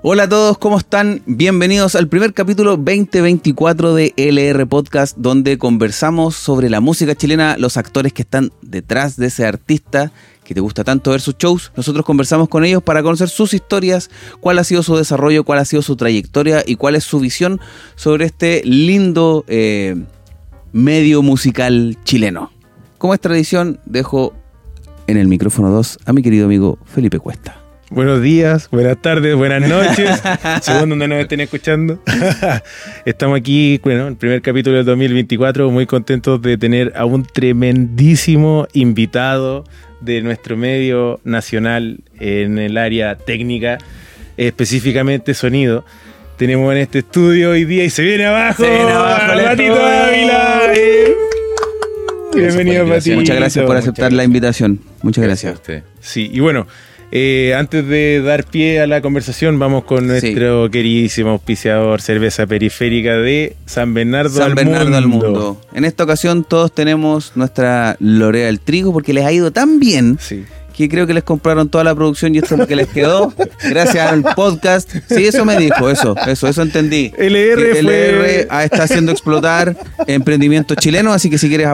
Hola a todos, ¿cómo están? Bienvenidos al primer capítulo 2024 de LR Podcast, donde conversamos sobre la música chilena, los actores que están detrás de ese artista que te gusta tanto ver sus shows. Nosotros conversamos con ellos para conocer sus historias, cuál ha sido su desarrollo, cuál ha sido su trayectoria y cuál es su visión sobre este lindo eh, medio musical chileno. Como es tradición, dejo en el micrófono 2 a mi querido amigo Felipe Cuesta. Buenos días, buenas tardes, buenas noches, según donde nos estén escuchando. Estamos aquí, bueno, el primer capítulo del 2024, muy contentos de tener a un tremendísimo invitado de nuestro medio nacional en el área técnica, específicamente sonido. Tenemos en este estudio hoy día y se viene abajo, Se viene abajo, Patito Leto. Ávila. Bienvenido. Muchas gracias por aceptar la invitación. Muchas gracias. a usted. Sí, y bueno, eh, antes de dar pie a la conversación, vamos con nuestro queridísimo auspiciador cerveza periférica de San Bernardo, San al, Bernardo mundo. al mundo. En esta ocasión todos tenemos nuestra Lorea del Trigo porque les ha ido tan bien Sí. que creo que les compraron toda la producción y esto es lo que les quedó gracias al podcast. Sí, eso me dijo, eso, eso, eso entendí. LR fue- LR ah, está haciendo explotar emprendimientos chilenos, así que si quieres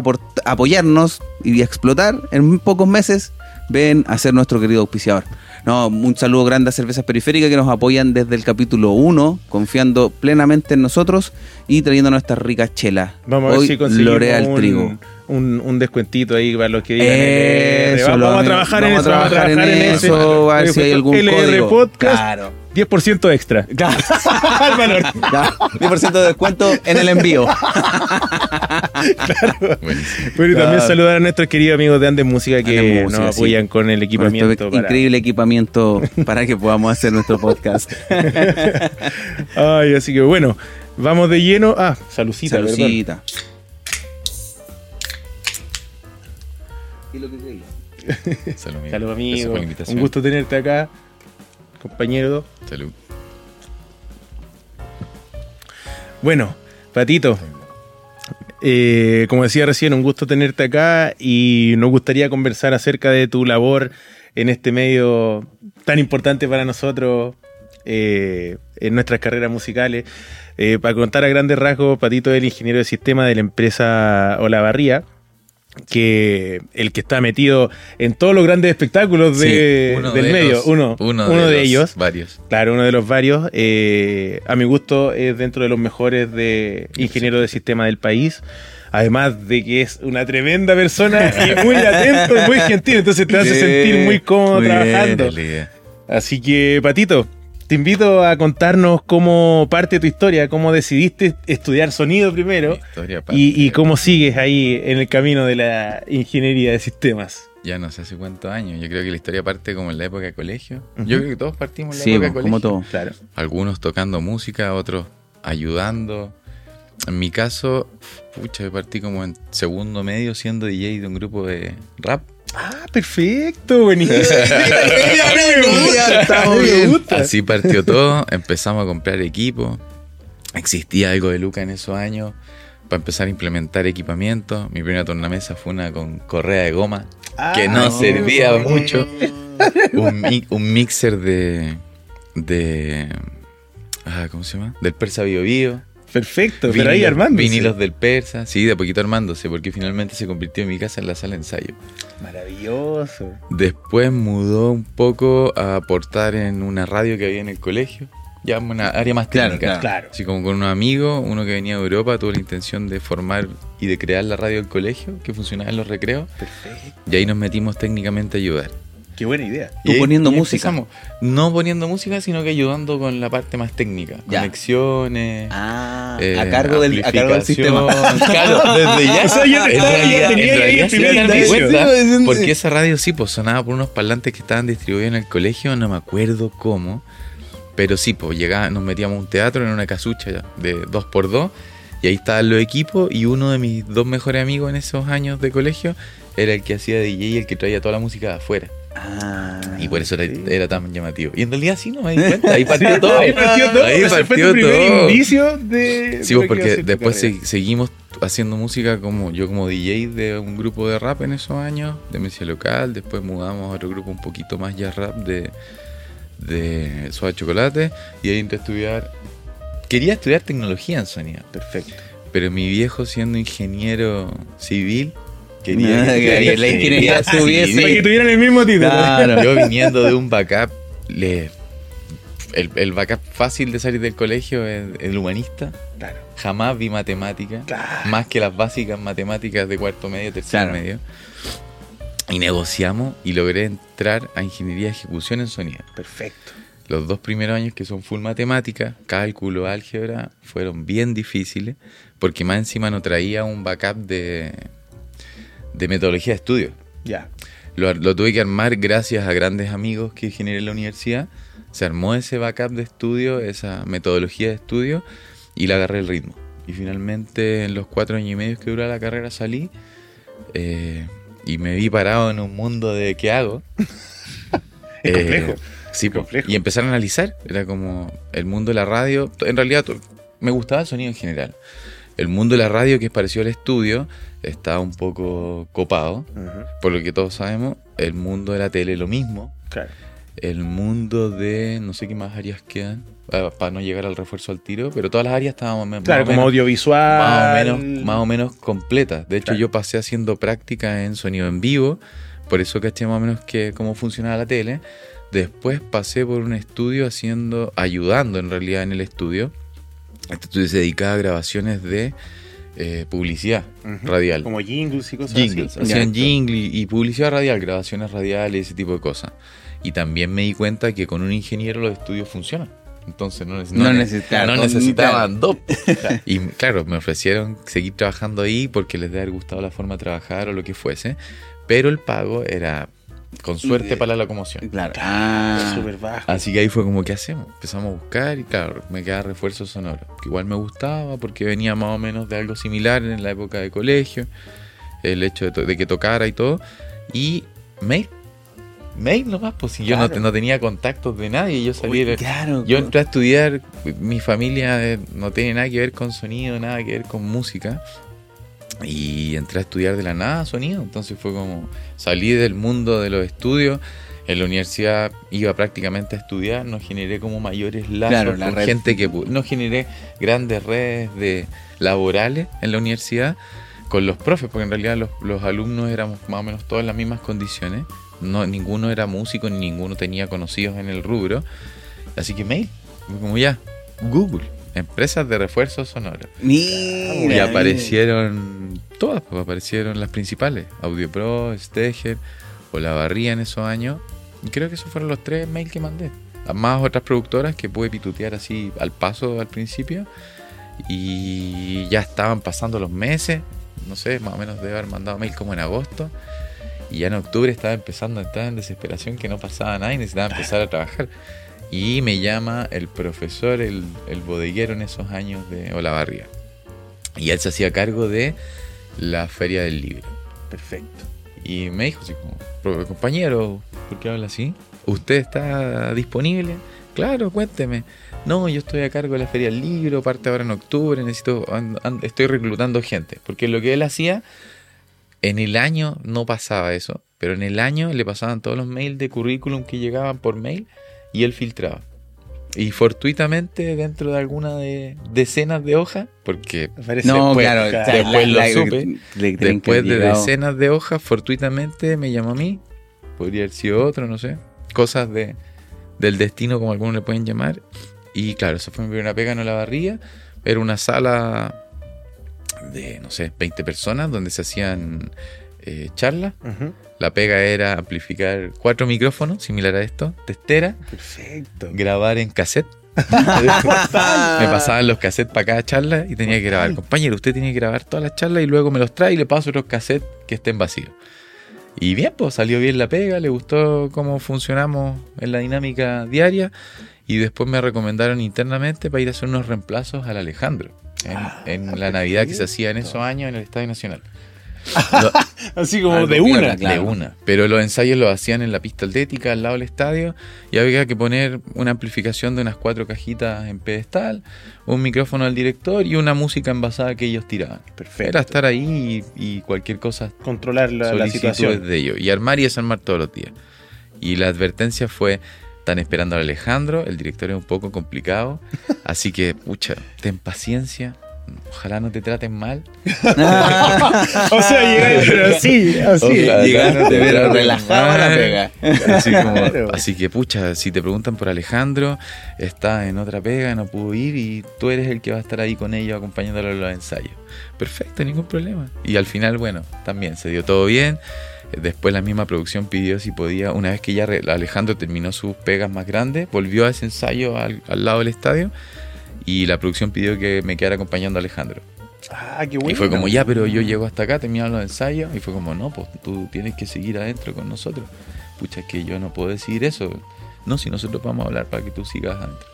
apoyarnos y explotar en pocos meses, ven a ser nuestro querido auspiciador. No, un saludo grande a Cervezas Periféricas que nos apoyan desde el capítulo 1, confiando plenamente en nosotros y trayendo nuestras ricas chelas. Vamos a ver si conseguimos un, trigo. Un, un descuentito ahí para los que digan Eso, LR. Vamos, lo vamos a trabajar en Vamos eso. a trabajar en eso, a ver si hay algún LR código. Podcast, Claro. 10% extra. Claro. Al valor. Ya, 10% de descuento en el envío. Buenísimo. Bueno, y también Claro. saludar a nuestros queridos amigos de Andes Música que Andes Música, nos sí. apoyan con el equipamiento. para- increíble equipamiento para que podamos hacer nuestro podcast. Ay, así que bueno, vamos de lleno. Ah, salucita, perdón. Salucita. Salud, amigo. Salud, amigo. por la invitación. Un gusto tenerte acá, compañero. Salud. Bueno, Patito, eh, como decía recién, un gusto tenerte acá y nos gustaría conversar acerca de tu labor en este medio tan importante para nosotros eh, en nuestras carreras musicales. Eh, para contar a grandes rasgos, Patito es el ingeniero de sistema de la empresa Olavarría, que el que está metido en todos los grandes espectáculos de- Sí, del de medio, los- uno, uno uno de, los ellos. Varios. Claro, uno de los varios. eh, a mi gusto es dentro de los mejores de ingeniero de sistema del país. Además de que es una tremenda persona y muy atento y muy gentil. Entonces te hace sentir muy cómodo muy trabajando. Así que, Patito, te invito a contarnos cómo parte tu historia, cómo decidiste estudiar sonido primero y, y cómo sigues ahí en el camino de la ingeniería de sistemas. Ya no sé hace cuántos años. Yo creo que la historia parte como en la época de colegio. Yo creo que todos partimos en la Sí, época de pues, colegio. como todo. Claro. Algunos tocando música, otros ayudando. En mi caso, pucha, yo partí como en segundo medio siendo DJ de un grupo de rap. Ah, perfecto, buenísimo. Así partió todo, empezamos a comprar equipo. Existía algo de Luca en esos años para empezar a implementar equipamiento. Mi primera tornamesa fue una con correa de goma que no Ah, servía mucho. Un, mi- un mixer de. de. ah, ¿Cómo se llama? Del Persa Bio Bio. Perfecto, pero ahí armando. Vinilos del Persa, sí, de a poquito armándose, porque finalmente se convirtió en mi casa en la sala de ensayo. Maravilloso. Después mudó un poco a aportar en una radio que había en el colegio, ya una área más Claro, técnica. Claro. Así como con un amigo, uno que venía de Europa, tuvo la intención de formar y de crear la radio del colegio, que funcionaba en los recreos, Perfecto. y ahí nos metimos técnicamente a ayudar. Qué buena idea. Tú Y poniendo y música. empezamos. No poniendo música, sino que ayudando con la parte más técnica. Ya. Conexiones. Ah, eh, a, cargo del, a cargo del sistema. Claro, desde ya. O sea, ya En estaba- ya realidad- tenía en ahí el primer Porque esa radio sí, pues sonaba por unos parlantes que estaban distribuidos en el colegio, no me acuerdo cómo. Pero sí, pues llegaba, nos metíamos a un teatro en una casucha ya, de dos por dos y ahí estaban los equipos y uno de mis dos mejores amigos en esos años de colegio era el que hacía DJ y el que traía toda la música de afuera. Ah, Y por eso era, era tan llamativo. Y en realidad sí, no me di cuenta. Ahí partió todo. Ahí partió todo. Ahí Ese fue partió tu primer todo. indicio de. Sí, pues porque después se- seguimos haciendo música como yo como DJ de un grupo de rap en esos años, de Mesia Local, después mudamos a otro grupo un poquito más ya rap de, de Suave Chocolate y ahí entré a estudiar. Quería estudiar tecnología en sonido, Perfecto. pero mi viejo siendo ingeniero civil quería que la ingeniería subiese. Para que tuvieran el mismo título. Claro. Yo viniendo de un backup, le, el, el backup fácil de salir del colegio es el humanista. Claro. Jamás vi matemática, Claro. más que las básicas matemáticas de cuarto medio, tercer Claro. medio. Y negociamos y logré entrar a ingeniería de ejecución en sonido. Perfecto. Los dos primeros años que son full matemática, cálculo, álgebra, fueron bien difíciles porque más encima no traía un backup de, de metodología de estudio. Ya. Lo, lo tuve que armar gracias a grandes amigos que generé en la universidad. Se armó ese backup de estudio, esa metodología de estudio y le agarré el ritmo. Y finalmente en los cuatro años y medio que dura la carrera salí eh, y me vi parado en un mundo de ¿qué hago? Es complejo. sí, po. complejo. y empezar a analizar. Era como el mundo de la radio. En realidad me gustaba el sonido en general. El mundo de la radio, que es parecido al estudio, estaba un poco copado. Por lo que todos sabemos, el mundo de la tele lo mismo. Claro. El mundo de no sé qué más áreas quedan. ah, Para no llegar al refuerzo al tiro, pero todas las áreas estaban más, Claro, más como menos, audiovisual. más o menos, más o menos completas. De hecho, Claro. yo pasé haciendo práctica en sonido en vivo, por eso caché más o menos que cómo funcionaba la tele. Después pasé por un estudio haciendo, ayudando en realidad en el estudio. Este estudio se dedicaba a grabaciones de eh, publicidad radial. Como jingles y cosas Jingles, así. hacían Ya. jingle y, y publicidad radial, grabaciones radiales, ese tipo de cosas. Y también me di cuenta que con un ingeniero los estudios funcionan. Entonces no, neces- No no con- necesitaban dos. Y claro, me ofrecieron seguir trabajando ahí porque les debe haber gustado la forma de trabajar o lo que fuese. Pero el pago era con suerte para la locomoción. Claro. Ah, súper bajo. Así que ahí fue como, ¿qué hacemos? Empezamos a buscar y claro, me quedaba refuerzo sonoro. Que igual me gustaba porque venía más o menos de algo similar en la época de colegio. El hecho de, to- de que tocara y todo. Y mail. Mail nomás, pues si yo no, Claro. no tenía contactos de nadie. Yo salí de- claro. Yo entré a estudiar, mi familia eh, no tiene nada que ver con sonido, nada que ver con música. Y entré a estudiar de la nada sonido. Entonces fue como salí del mundo de los estudios. En la universidad iba prácticamente a estudiar, no generé como mayores lazos Claro, la con red. gente que no generé grandes redes de laborales en la universidad con los profes, porque en realidad los, los alumnos éramos más o menos todos en las mismas condiciones. No, ninguno era músico ni ninguno tenía conocidos en el rubro. Así que mail, como ya, Google, empresas de refuerzos sonoros. Mira, Y aparecieron todas, pues aparecieron las principales, Audio Pro, Steger, Olavarría en esos años. Y creo que esos fueron los tres mails que mandé. Más otras productoras que pude pitutear así al paso al principio. Y ya estaban pasando los meses. No sé, más o menos debe haber mandado mail como en agosto. Y ya en octubre estaba empezando a entrar en desesperación que no pasaba nada y necesitaba empezar a trabajar. Y me llama el profesor, el, el bodeguero en esos años de Olavarría. Y él se hacía cargo de la feria del libro. Perfecto. Y me dijo así como, "Pro- compañero, ¿por qué habla así? ¿Usted está disponible? Claro, cuénteme. No, yo estoy a cargo de la feria del libro, parte ahora en octubre, necesito, estoy reclutando gente. Porque lo que él hacía, en el año no pasaba eso, pero en el año le pasaban todos los mails de currículum que llegaban por mail y él filtraba. Y fortuitamente dentro de alguna de decenas de hojas, porque No, Después- claro. o sea, después lo supe. le Después de llegado. decenas de hojas, fortuitamente me llamó a mí. Podría haber sido otro, no sé. Cosas de, del destino, como algunos le pueden llamar. Y claro, eso fue mi primera pega en la barría. Era una sala de, no sé, 20 personas donde se hacían eh, charlas. La pega era amplificar cuatro micrófonos, similar a esto, testera, Perfecto. grabar en cassette. me pasaban los cassettes para cada charla y tenía que grabar. Compañero, usted tiene que grabar todas las charlas y luego me los trae y le paso otros cassettes que estén vacíos. Y bien, pues salió bien la pega, le gustó cómo funcionamos en la dinámica diaria y después me recomendaron internamente para ir a hacer unos reemplazos al Alejandro en, Ah, en la Navidad que se hacía en esos años en el Estadio Nacional. Lo- Así como de una. claro. de una. Pero los ensayos los hacían en la pista atlética al lado del estadio y había que poner una amplificación de unas cuatro cajitas en pedestal, un micrófono al director y una música envasada que ellos tiraban. Perfecto. Era estar ahí y, y cualquier cosa Controlar la, situación. de ellos. Y armar y desarmar todos los días. Y la advertencia fue, Están esperando al Alejandro, el director es un poco complicado, así que, pucha, ten paciencia, ojalá no te traten mal. o sea, llegáis, pero sí, así. No te pero relajado la pega. Así, como- Claro. así que, pucha, si te preguntan por Alejandro, está en otra pega, no pudo ir y tú eres el que va a estar ahí con ellos acompañándolo en los ensayos. Perfecto, ningún problema. Y al final, bueno, también se dio todo bien. Después la misma producción pidió si podía, una vez que ya Alejandro terminó sus pegas más grandes, volvió a ese ensayo al, al lado del estadio y la producción pidió que me quedara acompañando a Alejandro. Ah, qué bueno. Y fue como, ya, pero yo llego hasta acá, terminaron los ensayos. Y fue como, no, pues tú tienes que seguir adentro con nosotros. Pucha, es que yo no puedo decir eso. No, si nosotros vamos a hablar para que tú sigas adentro.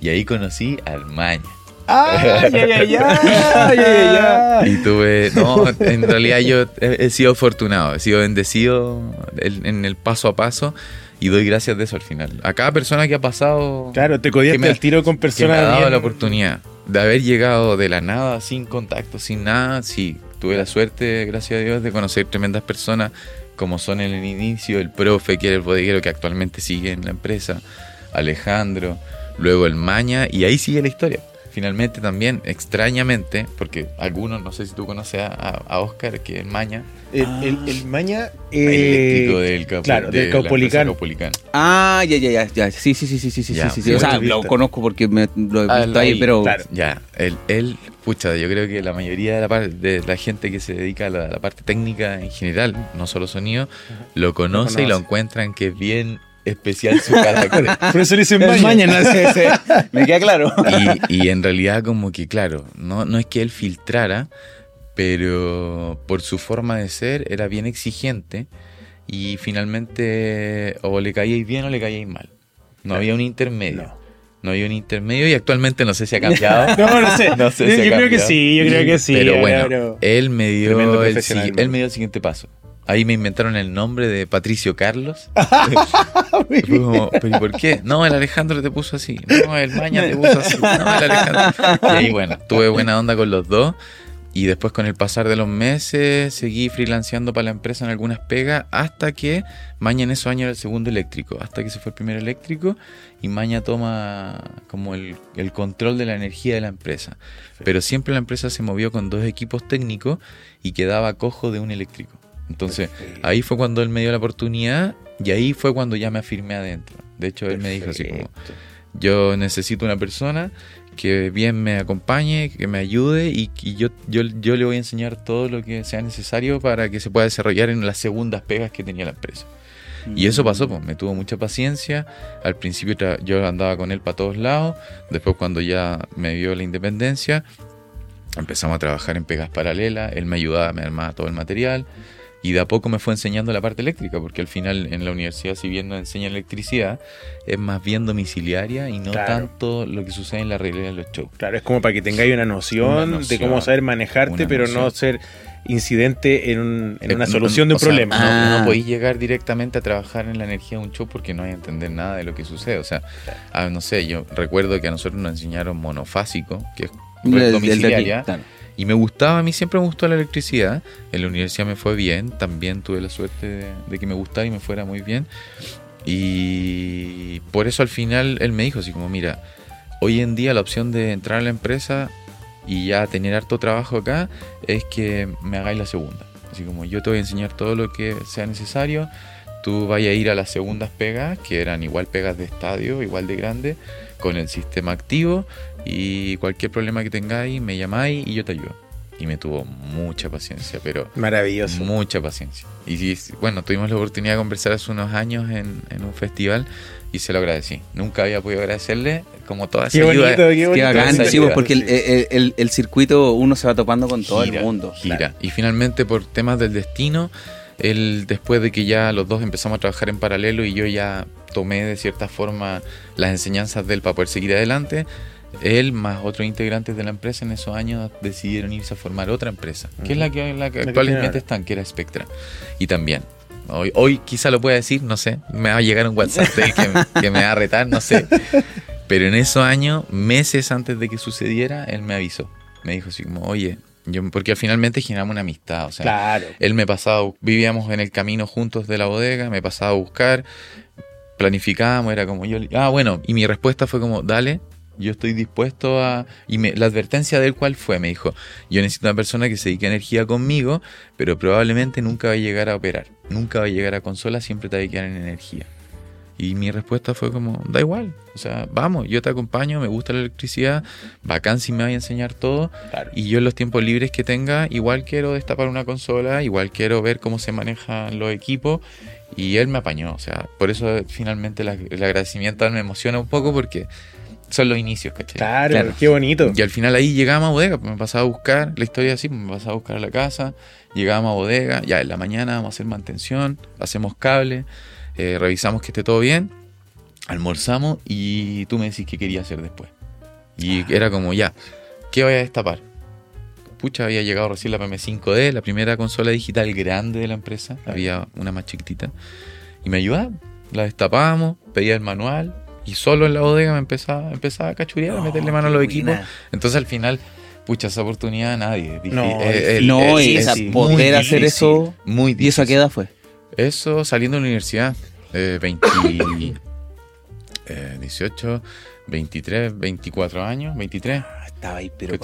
Y ahí conocí al Maña. Ah, ya, ya, ya. Y tuve, no, en realidad yo he, he sido afortunado, he sido bendecido en, en el paso a paso y doy gracias de eso al final. A cada persona que ha pasado, Claro, te codiaste me- al tiro con que me personas. ha dado bien- la oportunidad de haber llegado de la nada, sin contacto, sin nada. Sí, tuve la suerte, gracias a Dios, de conocer tremendas personas como son en el inicio el profe, que era el bodeguero que actualmente sigue en la empresa, Alejandro, luego el Maña, y ahí sigue la historia. Finalmente también, extrañamente, porque algunos, no sé si tú conoces a, a- Oscar, que es Maña, El, el, el Maña. el eh, eléctrico del, Caupo- claro, de del Caupolicán. Caupolicán. Ah, ya, ya, ya, ya. Sí, sí, sí, sí, sí, sí, Ya, sí, sí. sí, O sea, lo lo conozco porque me, lo he Ah, visto ahí, ahí, pero claro. Ya, él, él, pucha, yo creo que la mayoría de la, par- de la gente que se dedica a la, la parte técnica en general, no solo sonido, lo conoce y lo conoce. encuentran que es bien especial su carácter. Por eso le dicen Maña. no me queda claro. y, y en realidad como que, claro, no, no es que él filtrara, pero por su forma de ser era bien exigente y finalmente o le caíais bien o le caíais mal. No había un intermedio. No. No había un intermedio y actualmente no sé si ha cambiado. No, no sé. No sé yo si ha yo creo que sí, yo creo que sí. Pero bueno, pero- él me dio el, él me dio el siguiente paso. Ahí me inventaron el nombre de Patricio Carlos. Como, ¿pero por qué? No, el Alejandro te puso así. No, el Maña te puso así. No, el Alejandro. Y ahí, bueno, tuve buena onda con los dos. Y después, con el pasar de los meses, seguí freelanceando para la empresa en algunas pegas. Hasta que Maña en esos años era el segundo eléctrico. Hasta que se fue el primer eléctrico. Y Maña toma como el, el control de la energía de la empresa. Pero siempre la empresa se movió con dos equipos técnicos y quedaba cojo de un eléctrico. Entonces, ahí fue cuando él me dio la oportunidad y ahí fue cuando ya me afirmé adentro. De hecho, él me dijo así como, Perfecto. yo necesito una persona que bien me acompañe, que me ayude y, y yo, yo, yo le voy a enseñar todo lo que sea necesario para que se pueda desarrollar en las segundas pegas que tenía la empresa. Y eso pasó, pues, me tuvo mucha paciencia. Al principio yo andaba con él para todos lados. Después cuando ya me dio la independencia, empezamos a trabajar en pegas paralelas. Él me ayudaba, me armaba todo el material. Y de a poco me fue enseñando la parte eléctrica, porque al final en la universidad, si bien nos enseña electricidad, es más bien domiciliaria y no Claro. tanto lo que sucede en la realidad de los shows. Claro, es como para que tengáis una noción, Una de cómo saber manejarte, pero no ser incidente en, un- en Eh, una no- solución de un o sea, problema. No, Ah. no podéis llegar directamente a trabajar en la energía de un show porque no hay a entender nada de lo que sucede. O sea, no sé, yo recuerdo que a nosotros nos enseñaron monofásico, que es Del- del de aquí, domiciliaria. claro. Y me gustaba, a mí siempre me gustó la electricidad. En la universidad me fue bien, también tuve la suerte de, que me gustara y me fuera muy bien. Y por eso al final él me dijo así como, mira, hoy en día la opción de entrar a la empresa y ya tener harto trabajo acá es que me hagáis la segunda. Así como yo te voy a enseñar todo lo que sea necesario, tú vayas a ir a las segundas pegas, que eran igual pegas de estadio, igual de grande, con el sistema activo y cualquier problema que tengáis me llamáis y yo te ayudo. Y me tuvo mucha paciencia, pero Maravilloso. mucha paciencia. Y bueno, tuvimos la oportunidad de conversar hace unos años en, en un festival y se lo agradecí. Nunca había podido agradecerle como toda esa Qué bonito, ayuda. qué bonito. Qué bacán, sí, pues, porque el, el- el- el circuito uno se va topando con todo Gira, el mundo. Gira. Y finalmente por temas del destino, él después de que ya los dos empezamos a trabajar en paralelo y yo ya tomé de cierta forma las enseñanzas de él para poder seguir adelante, él más otros integrantes de la empresa en esos años decidieron irse a formar otra empresa, que es la que, la que La que actualmente están, que era Spectra. Y también, hoy, hoy quizá lo pueda decir, no sé, me va a llegar un WhatsApp que, me- que me va a retar, no sé. Pero en esos años, meses antes de que sucediera, él me avisó. Me dijo así como, oye, yo, porque finalmente generamos una amistad. O sea, Claro. él me pasaba, vivíamos en el camino juntos de la bodega, me pasaba a buscar, planificamos, era como yo, ah, bueno, y mi respuesta fue como, dale, yo estoy dispuesto a... Y me- la advertencia del cual fue, me dijo, yo necesito una persona que se dedique a energía conmigo, pero probablemente nunca va a llegar a operar, nunca va a llegar a consola, siempre te va a quedar en energía. Y mi respuesta fue como, da igual, o sea, vamos, yo te acompaño, me gusta la electricidad, bacán si me vaya a enseñar todo, Claro. y yo en los tiempos libres que tenga, igual quiero destapar una consola, igual quiero ver cómo se manejan los equipos. Y él me apañó, o sea, por eso finalmente la- el agradecimiento me emociona un poco porque son los inicios, ¿cachai? Claro, Claro. qué bonito. Y al final ahí llegábamos a bodega, pues me pasaba a buscar, la historia así, me pasaba a buscar a la casa, llegábamos a bodega, ya en la mañana vamos a hacer mantención, hacemos cable, eh, revisamos que esté todo bien, almorzamos y tú me decís qué quería hacer después. Y era como, ya, ¿qué voy a destapar? Pucha, había llegado recién la PM5D, la primera consola digital grande de la empresa, había una más chiquitita, y me ayudaban, la destapábamos, pedía el manual, y solo en la bodega me empezaba, empezaba a cachurear, a meterle mano a los equipos. Entonces al final, pucha, esa oportunidad nadie. Difí- No, eh, el- No, el- y es esa muy poder hacer difícil, eso. Muy ¿Y eso a qué difícil. edad fue? Eso saliendo de la universidad. eh, 20, eh, 18, 23, 24 años, 23. Ah, Estaba ahí, pero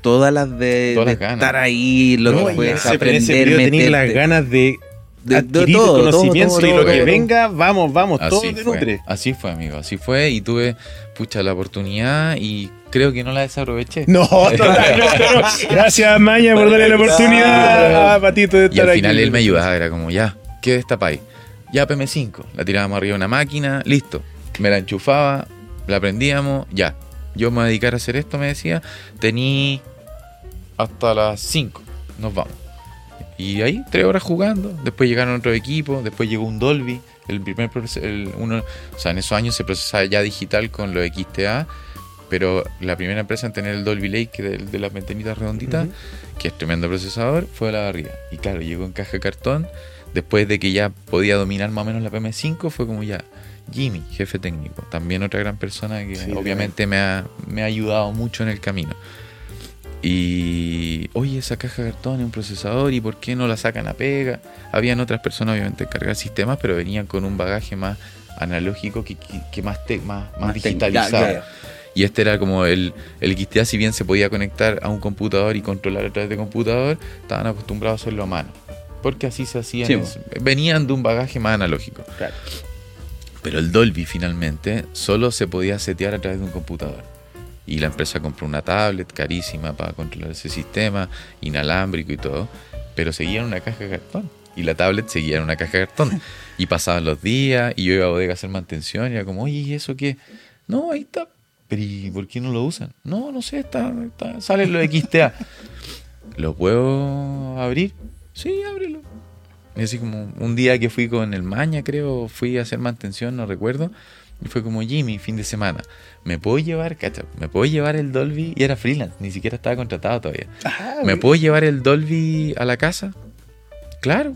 todas las de, Todas las de ganas. estar ahí, lo No, que puedes aprender, tenés las ganas de, De- de adquirir todo, todo, conocimiento todo, y lo todo, que todo. venga, vamos, vamos, todo Así te fue, nutre. así fue, amigo, así fue. Y tuve, pucha, la oportunidad y creo que no la desaproveché. No, totalmente no. Gracias, Maña, por darle la oportunidad a Patito de Y estar al final aquí. él me ayudaba, era como, ya, ¿qué destapáis? Ya PM5, la tirábamos arriba de una máquina, listo. Me la enchufaba, la prendíamos, ya. Yo me voy a dedicar a hacer esto, me decía. Tení hasta las 5, nos vamos. Y ahí, tres horas jugando. Después llegaron otros equipos, después llegó un Dolby. El primer el uno, o sea, en esos años se procesaba ya digital con los XTA, pero la primera empresa en tener el Dolby Lake, que de, de las ventanitas redonditas, que es tremendo procesador, fue la barriga. Y claro, llegó en caja de cartón. Después de que ya podía dominar más o menos la PM5, fue como ya Jimmy, jefe técnico. También otra gran persona que Sí, obviamente me ha, me ha ayudado mucho en el camino. Y, oye, esa caja de cartón es un procesador, ¿y por qué no la sacan a pega? Habían otras personas, obviamente, encargadas de sistemas, pero venían con un bagaje más analógico que, que- que más, te- más, más Más digitalizado. ya, Y este era como el, el XTA, si bien se podía conectar a un computador y controlar a través de computador, estaban acostumbrados a hacerlo a mano. Porque así se hacían. Sí, venían de un bagaje más analógico. Claro. Pero el Dolby finalmente solo se podía setear a través de un computador. Y la empresa compró una tablet carísima para controlar ese sistema, inalámbrico y todo. Pero seguía en una caja de cartón. Y la tablet seguía en una caja de cartón. Y pasaban los días y yo iba a bodega a hacer mantención y era como, oye, ¿y eso qué? No, ahí está. Pero ¿y por qué no lo usan? No, no sé, está, está, salen los XTA. ¿Lo puedo abrir? Sí, ábrelo. Y así como un día que fui con el Maña, creo, fui a hacer mantención, no recuerdo. Y fue como Jimmy, fin de semana. ¿Me puedo llevar, cacha? ¿Me puedo llevar el Dolby? Y era freelance, ni siquiera estaba contratado todavía. Ah, ¿Me puedo llevar el Dolby a la casa? Claro.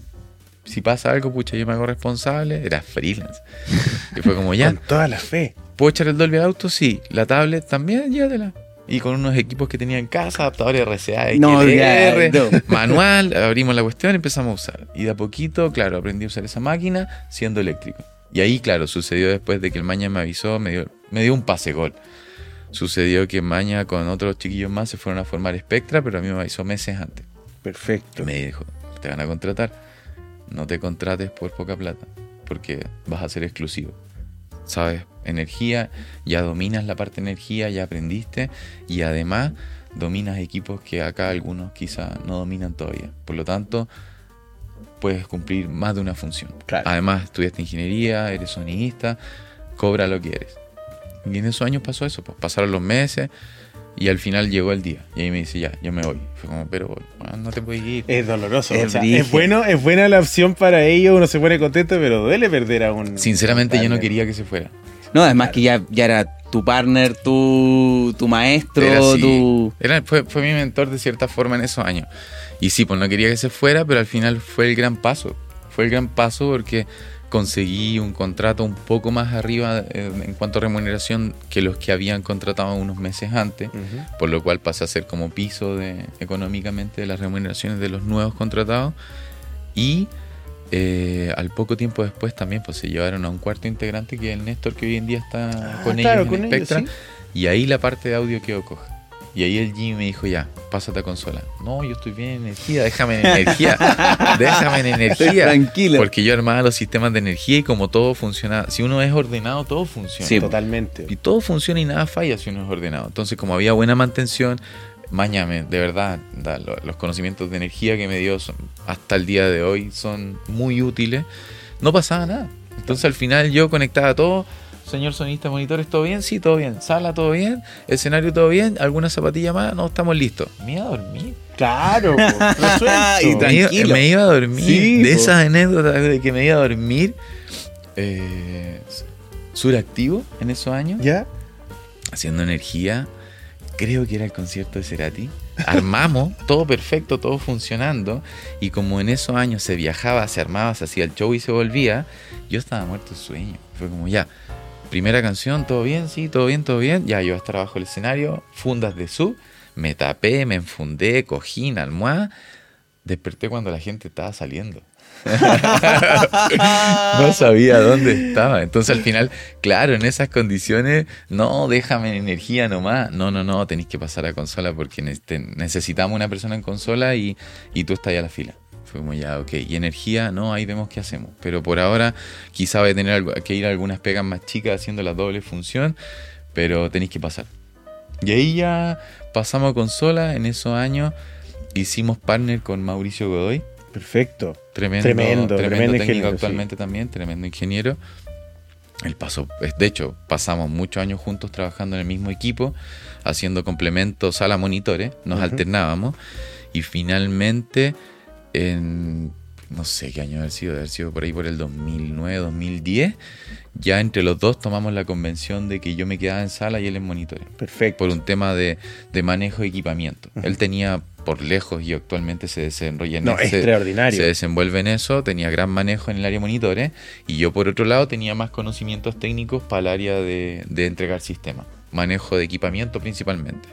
Si pasa algo, pucha, yo me hago responsable. Era freelance. Y fue como ya. Con toda la fe. ¿Puedo echar el Dolby al auto? Sí. La tablet también, llévatela. Y con unos equipos que tenía en casa, adaptadores RCA, No, manual, abrimos la cuestión y empezamos a usar. Y de a poquito, claro, aprendí a usar esa máquina siendo eléctrico. Y ahí, claro, sucedió después de que el Maña me avisó, me dio, me dio un pase gol. Sucedió que Maña con otros chiquillos más se fueron a formar Spectra, pero a mí me avisó meses antes. Y Perfecto. me dijo, te van a contratar, no te contrates por poca plata, porque vas a ser exclusivo. Sabes, energía, ya dominas la parte de energía, ya aprendiste y además dominas equipos que acá algunos quizá no dominan todavía. Por lo tanto, puedes cumplir más de una función. Claro. Además, estudiaste ingeniería, eres sonidista, cobra lo que eres. Y en esos años pasó eso, pues pasaron los meses y al final llegó el día. Y ahí me dice, ya, yo me voy. Fue como, pero bueno, no te puedes ir. Es doloroso. Es o sea, es bueno, es buena la opción para ellos, uno se pone contento, pero duele perder a un. Sinceramente, yo no quería que se fuera. No, además que ya, ya era tu partner, tu, tu maestro, Era así. tu... Era- fue, fue mi mentor de cierta forma en esos años. Y sí, pues no quería que se fuera, pero al final fue el gran paso. Fue el gran paso porque conseguí un contrato un poco más arriba eh, en cuanto a remuneración que los que habían contratado unos meses antes, por lo cual pasé a ser como piso de, económicamente de las remuneraciones de los nuevos contratados. Y eh, al poco tiempo después también pues se llevaron a un cuarto integrante que es el Néstor que hoy en día está Ah, con claro, ellos en con ellos, Spectra. sí. Y ahí la parte de audio quedó coja. Y ahí el Jimmy me dijo, ya, pásate a consola. No, yo estoy bien en energía, déjame en energía. déjame en energía. Tranquilo. Porque yo armaba los sistemas de energía y como todo funciona, si uno es ordenado, todo funciona. Sí. Totalmente. Y todo funciona y nada falla si uno es ordenado. Entonces, como había buena mantención, mañame, de verdad, da- lo- los conocimientos de energía que me dio son- hasta el día de hoy son muy útiles. No pasaba nada. Entonces, al final yo conectaba todo. Señor sonista, monitores, ¿todo bien? Sí, todo bien. Sala, ¿todo bien? Escenario, ¿todo bien? ¿Alguna zapatilla más? No, estamos listos. Me iba a dormir. Claro. Y Me iba, Tranquilo. me iba a dormir. Sí, de esas anécdotas de que me iba a dormir. Eh, suractivo en esos años ¿Ya? haciendo energía. Creo que era el concierto de Cerati. Armamos, todo perfecto, todo funcionando. Y como en esos años se viajaba, se armaba, se hacía el show y se volvía, yo estaba muerto de sueño. Fue como ya, primera canción, todo bien, sí, todo bien, todo bien. Ya, yo estar abajo del escenario, fundas de sub, me tapé, me enfundé, cojín, almohada. Desperté cuando la gente estaba saliendo. no sabía dónde estaba. Entonces al final, claro, en esas condiciones, no, déjame en energía nomás. No, no, no, tenéis que pasar a consola porque ne- te- necesitamos una persona en consola y, y tú estás ahí a la fila. Fue como ya, ok. Y energía, no, ahí vemos qué hacemos. Pero por ahora quizá voy a tener que ir a algunas pegas más chicas haciendo la doble función, pero tenéis que pasar. Y ahí ya pasamos a consola. En esos años hicimos partner con Mauricio Godoy. Perfecto. Tremendo, Tremendo, tremendo, tremendo técnico ingeniero, actualmente también, tremendo ingeniero. Él pasó, es- de hecho, pasamos muchos años juntos trabajando en el mismo equipo, haciendo complementos a la monitores, nos alternábamos y finalmente en no sé qué año haber sido, haber sido por ahí por el 2009, 2010, ya entre los dos tomamos la convención de que yo me quedaba en sala y él en monitores Perfecto. por un tema de, de manejo de equipamiento. Él tenía por lejos y actualmente se desenrolla en No, ese- extraordinario. se desenvuelve en eso, tenía gran manejo en el área de monitores y yo por otro lado tenía más conocimientos técnicos para el área de, de entregar sistemas, manejo de equipamiento principalmente.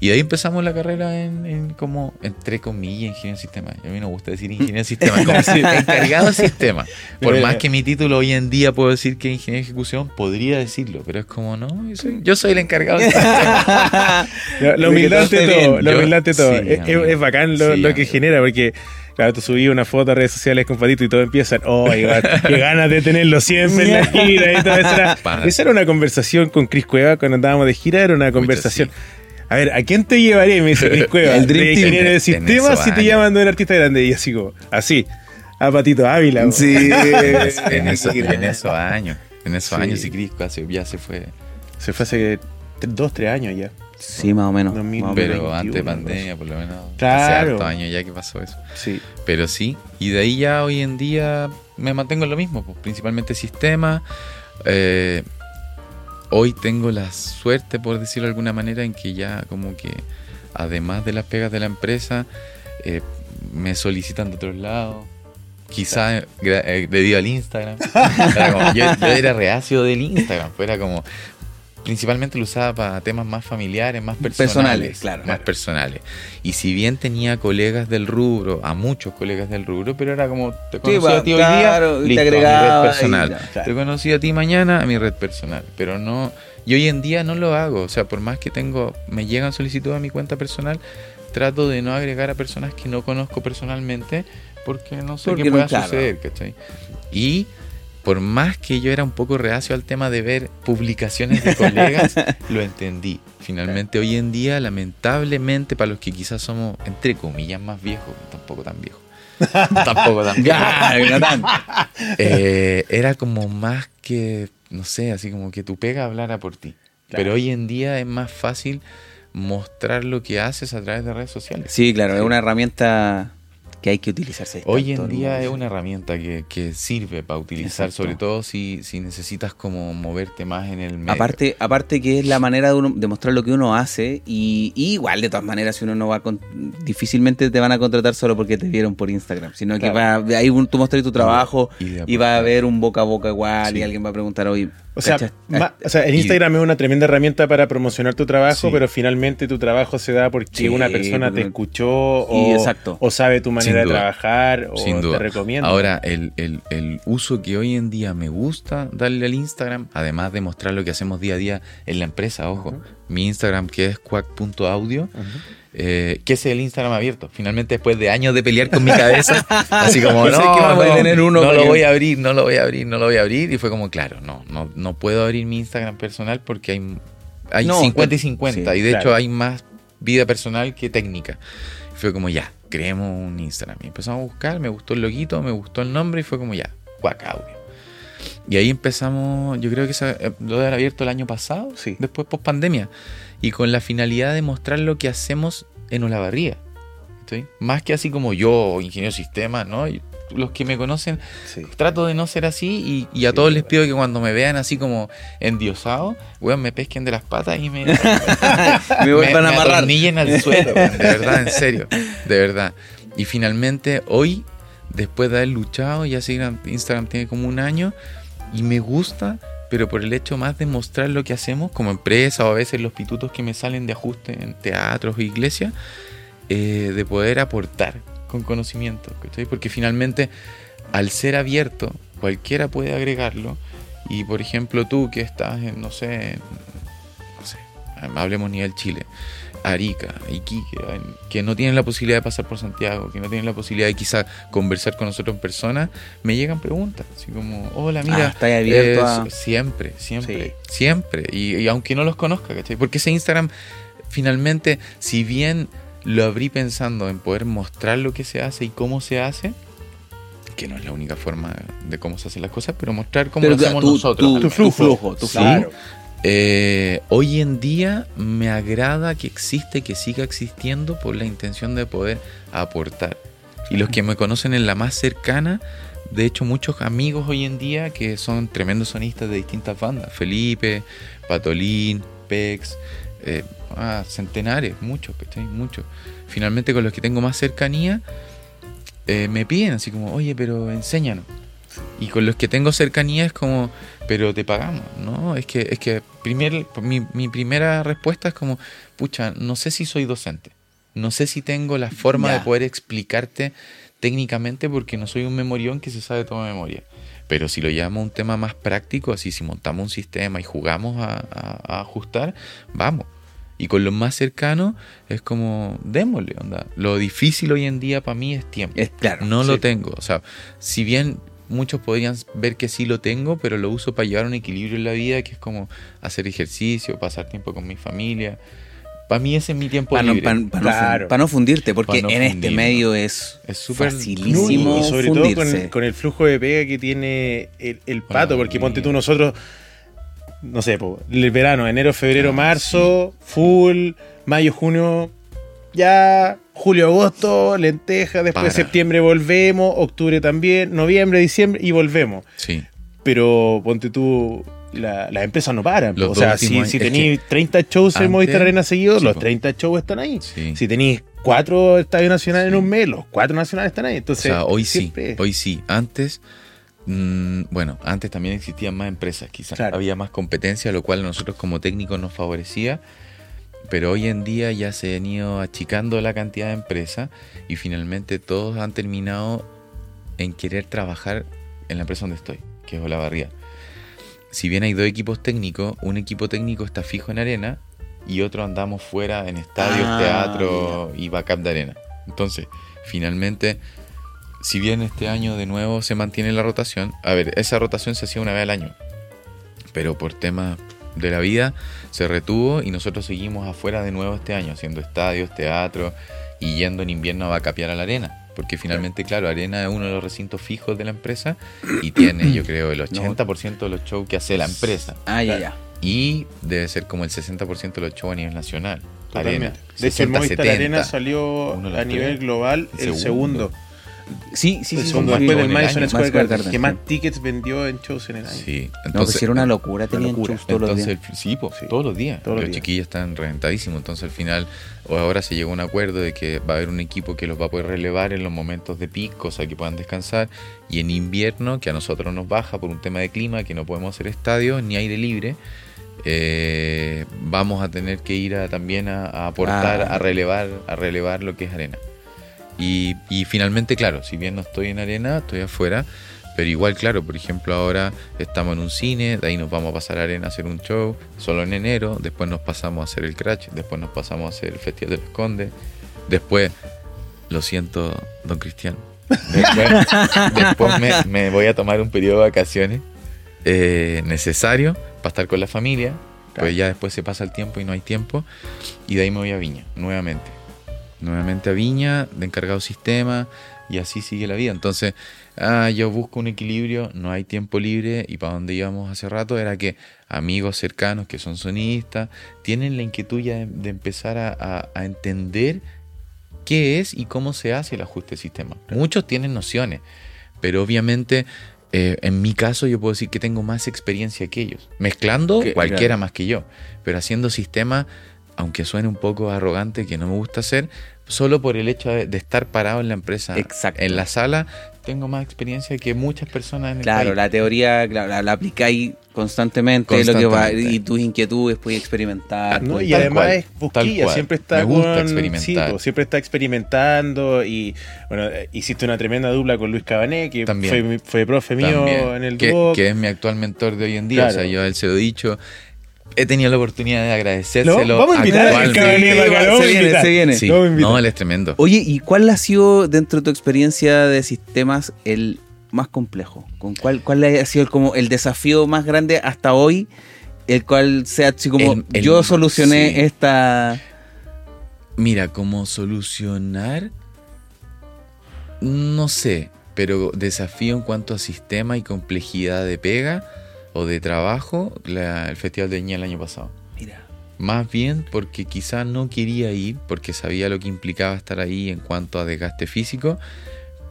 Y de ahí empezamos la carrera en, en como, entre comillas, ingeniero de sistemas. A mí no me gusta decir ingeniero de sistemas, como decir encargado de sistemas. Por más que mi título hoy en día puedo decir que es ingeniero de ejecución, podría decirlo, pero es como, no, yo soy, yo soy el encargado de sistemas. La, la humildad ante todo, Yo- humildad todo. sí, es, bacán lo, Sí, lo que amigo. genera, porque claro, tú subí una foto a redes sociales con Patito y todo empiezan, oh, igual, qué ganas de tenerlo siempre en la gira y todo eso. Era, esa era una conversación con Chris Cueva cuando andábamos de gira, era una conversación. A ver, ¿a quién te llevaría? Me dice Chris Cueva. El Dream de Team. ingeniero de En sistemas si te llaman de un artista grande. Y así como, así, a Patito Ávila. Sí. en, eso- en esos años. En esos Sí. años y Cris casi ya se fue. Se fue hace dos, tres años ya. Sí, más o menos. Dos mil más o Pero menos. 21, antes de pandemia, por lo menos. Claro. Hace hartos años ya que pasó eso. Sí. Pero sí, y de ahí ya hoy en día me mantengo en lo mismo, pues, principalmente sistema. Eh, hoy tengo la suerte, por decirlo de alguna manera, en que ya como que, además de las pegas de la empresa, eh, me solicitan de otros lados. Quizá gra- eh, debido al Instagram. Era como- yo, yo era reacio del Instagram, pues era como... Principalmente lo usaba para temas más familiares, más personales. Personales, claro. Más Claro. personales. Y si bien tenía colegas del rubro, a muchos colegas del rubro, pero era como, te conocí a ti hoy claro, día, te listo, a mi red personal. Te conocí a ti mañana a mi red personal. Pero no, y hoy en día no lo hago. O sea, por más que tengo, me llegan solicitudes a mi cuenta personal, trato de no agregar a personas que no conozco personalmente, porque no sé Porque qué pueda suceder, ¿cachai? Y por más que yo era un poco reacio al tema de ver publicaciones de colegas, lo entendí. Finalmente, hoy en día, lamentablemente, para los que quizás somos, entre comillas, más viejos, tampoco tan viejos. tampoco tan viejos. Eh, era como más que, no sé, así como que tu pega hablara por ti. Claro. Pero hoy en día es más fácil mostrar lo que haces a través de redes sociales. Sí, claro, es una herramienta que hay que utilizarse. Hoy en día es una herramienta que, que sirve para utilizar, Exacto. sobre todo si, si necesitas como moverte más en el medio. Aparte, aparte que es la manera de, uno, de mostrar lo que uno hace y, y igual de todas maneras si uno no va con- difícilmente te van a contratar solo porque te vieron por Instagram, sino que va, ahí tú mostras tu trabajo Y va a haber un boca a boca igual Sí. y alguien va a preguntar hoy O sea, ma- o sea, el Instagram es una tremenda herramienta para promocionar tu trabajo, Sí. pero finalmente tu trabajo se da porque Sí, una persona te escuchó Sí, o, exacto. o sabe tu manera de trabajar o Sin duda. te recomienda. Ahora, el, el- el uso que hoy en día me gusta darle al Instagram, además de mostrar lo que hacemos día a día en la empresa, ojo. Mi Instagram que es quack.audio, Ujú. eh, que es el Instagram abierto. Finalmente, después de años de pelear con mi cabeza, así como, no, tener uno no lo voy a abrir, no lo voy a abrir, no lo voy a abrir. Y fue como, claro, no, no, no puedo abrir mi Instagram personal porque hay, hay No, 50 y sí, 50. y de claro. hecho hay más vida personal que técnica. Fue como, ya, creemos un Instagram. Y empezamos a buscar, me gustó el loguito, me gustó el nombre y fue como, ya, Quack Audio. Y ahí empezamos, yo creo que esa- eh, lo de haber abierto el año pasado, Sí. después post pandemia, y con la finalidad de mostrar lo que hacemos en Olavarría. ¿sí? Más que así como yo, ingeniero de sistemas, ¿no? Los que me conocen, Sí. trato de no ser así y, y a Sí, todos les pido que cuando me vean así como endiosado, weón, me pesquen de las patas y me, Me vuelvan a me amarrar. al suelo, weón, de verdad, en serio, de verdad. Y finalmente hoy, después de haber luchado, ya Instagram, tiene como un año y me gusta, pero por el hecho más de mostrar lo que hacemos como empresa o a veces los pitutos que me salen de ajuste en teatros o iglesias, eh, de poder aportar con conocimiento. Porque finalmente, al ser abierto, cualquiera puede agregarlo. Y por ejemplo, tú que estás en, no sé, no sé, hablemos nivel Chile, Arica, Iquique, que no tienen la posibilidad de pasar por Santiago, que no tienen la posibilidad de quizá conversar con nosotros en persona, me llegan preguntas, así como, hola, mira, Ah, estáis abierto eh, a- Siempre, siempre, Sí. siempre. Y, y aunque no los conozca, ¿cachai? Porque ese Instagram, finalmente, si bien lo abrí pensando en poder mostrar lo que se hace y cómo se hace, que no es la única forma de cómo se hacen las cosas, pero mostrar cómo Pero lo hacemos nosotros. tu- Tu flujo. flujo, tu Sí. Claro. Eh, hoy en día me agrada que existe, que siga existiendo por la intención de poder aportar. Y los que me conocen en la más cercana, de hecho muchos amigos hoy en día que son tremendos sonistas de distintas bandas, Felipe, Patolín, Pex, eh, ah, centenares, muchos, ¿cachai? Muchos. Finalmente con los que tengo más cercanía, eh, me piden así como, oye, pero enséñanos. Y con los que tengo cercanía es como, pero te pagamos, ¿no? Es que, es que primer, mi, mi primera respuesta es como, pucha, no sé si soy docente. No sé si tengo la forma Ya. de poder explicarte técnicamente porque no soy un memorión que se sabe toda memoria. Pero si lo llamo un tema más práctico, así si montamos un sistema y jugamos a, a- a ajustar, vamos. Y con los más cercanos es como, démosle, onda. Lo difícil hoy en día para mí es tiempo. Es claro. No sí. lo tengo. O sea, si bien muchos podrían ver que sí lo tengo, pero lo uso para llevar un equilibrio en la vida, que es como hacer ejercicio, pasar tiempo con mi familia. Para mí ese es mi tiempo Para no, libre. pa- pa no Claro. fun- pa no fundirte, porque no en este medio es Es súper- facilísimo y sobre fundirse. todo con, con el flujo de pega que tiene el, el pato, Bueno, porque ponte tú nosotros, no sé, po, el verano, enero, febrero, Ah, marzo, full, mayo, junio, ya, julio, agosto, lenteja, después Para. septiembre volvemos, octubre también, noviembre, diciembre y volvemos. Sí. Pero ponte tú, la- las empresas no paran. Los o sea, si, si tenéis 30 shows en Movistar Arena seguidos, sí, los po. 30 shows están ahí. Sí. Si tenéis cuatro estadios nacionales en un mes, los cuatro nacionales están ahí. O Entonces, sea, hoy sí, siempre hoy sí. Antes, mm, bueno, antes también existían más empresas, quizás Claro. había más competencia, lo cual a nosotros como técnicos nos favorecía. Pero hoy en día ya se han ido achicando la cantidad de empresas y finalmente todos han terminado en querer trabajar en la empresa donde estoy, que es Olavarría. Si bien hay dos equipos técnicos, un equipo técnico está fijo en arena y otro andamos fuera en estadios, Ah, teatro y backup de arena. Entonces, finalmente, si bien este año de nuevo se mantiene la rotación, a ver, esa rotación se hacía una vez al año, pero por temas de la vida se retuvo y nosotros seguimos afuera de nuevo este año, haciendo estadios, teatro y yendo en invierno a capear a la arena. Porque finalmente, claro, Arena es uno de los recintos fijos de la empresa y tiene, yo creo, el 80% de los shows que hace la empresa. Ah, ya, ya. Y debe ser como el 60% de los shows a nivel nacional. Arena. Totalmente. De hecho, el 60, Movistar 70. Arena salió a nivel tres. global El el segundo. Sí, sí. Son sí, después sí. del Madison año. Square Garden, Garden, que más tickets vendió en shows en el año. Sí, No, pues entonces. era una locura, tenían locura. shows todos los Entonces, días. el- sí, pues, Sí. todos los días. Todos los los días. chiquillos están reventadísimos. Entonces, al final, o ahora se llegó a un acuerdo de que va a haber un equipo que los va a poder relevar en los momentos de pico, cosa que puedan descansar. Y en invierno, que a nosotros nos baja por un tema de clima, que no podemos hacer estadios ni aire libre, eh, vamos a tener que ir a- también a, a aportar, Ah. a relevar, a relevar lo que es arena. Y, y finalmente, claro, si bien no estoy en arena, estoy afuera, pero igual, claro, por ejemplo, ahora estamos en un cine, de ahí nos vamos a pasar a arena a hacer un show, solo en enero, después nos pasamos a hacer el Crash, después nos pasamos a hacer el Festival del Conde, después, lo siento, don Cristian, después, después me, me voy a tomar un periodo de vacaciones eh, necesario para estar con la familia, pues ya después se pasa el tiempo y no hay tiempo, y de ahí me voy a Viña, nuevamente nuevamente a Viña, de encargado sistema, y así sigue la vida. Entonces, ah, yo busco un equilibrio, no hay tiempo libre, y para donde íbamos hace rato era que amigos cercanos que son sonistas tienen la inquietud ya de, de empezar a, a- a entender qué es y cómo se hace el ajuste de sistema. Muchos tienen nociones, pero obviamente. eh, en mi caso yo puedo decir que tengo más experiencia que ellos. Mezclando cualquiera claro. más que yo. Pero haciendo sistemas aunque suene un poco arrogante, que no me gusta hacer, solo por el hecho de, de estar parado en la empresa, Exacto. en la sala, tengo más experiencia que muchas personas en el Claro, país. la teoría claro, la, la aplicáis constantemente, Lo que va, y tus inquietudes puedes experimentar. ¿no? Y además cual, es busquilla, siempre está Me gusta con- experimentar. sí, pues, siempre está experimentando y bueno, hiciste una tremenda dupla con Luis Cabané, que También. fue, mi- fue profe mío También, en el que, que es mi actual mentor de hoy en día. Claro. O sea, yo a él se lo he dicho. He tenido la oportunidad de agradecérselo. No, vamos a invitar vamos Se a viene, se viene. Sí, a no, él es tremendo. Oye, ¿y cuál ha sido dentro de tu experiencia de sistemas el más complejo? ¿Con cuál, cuál ha sido el, como el desafío más grande hasta hoy? El cual sea así como El- el- yo solucioné sí. esta. Mira, cómo solucionar, no sé, pero desafío en cuanto a sistema y complejidad de pega o de trabajo, la- el Festival de Viña el año pasado. Mira. Más bien porque quizás no quería ir, porque sabía lo que implicaba estar ahí en cuanto a desgaste físico,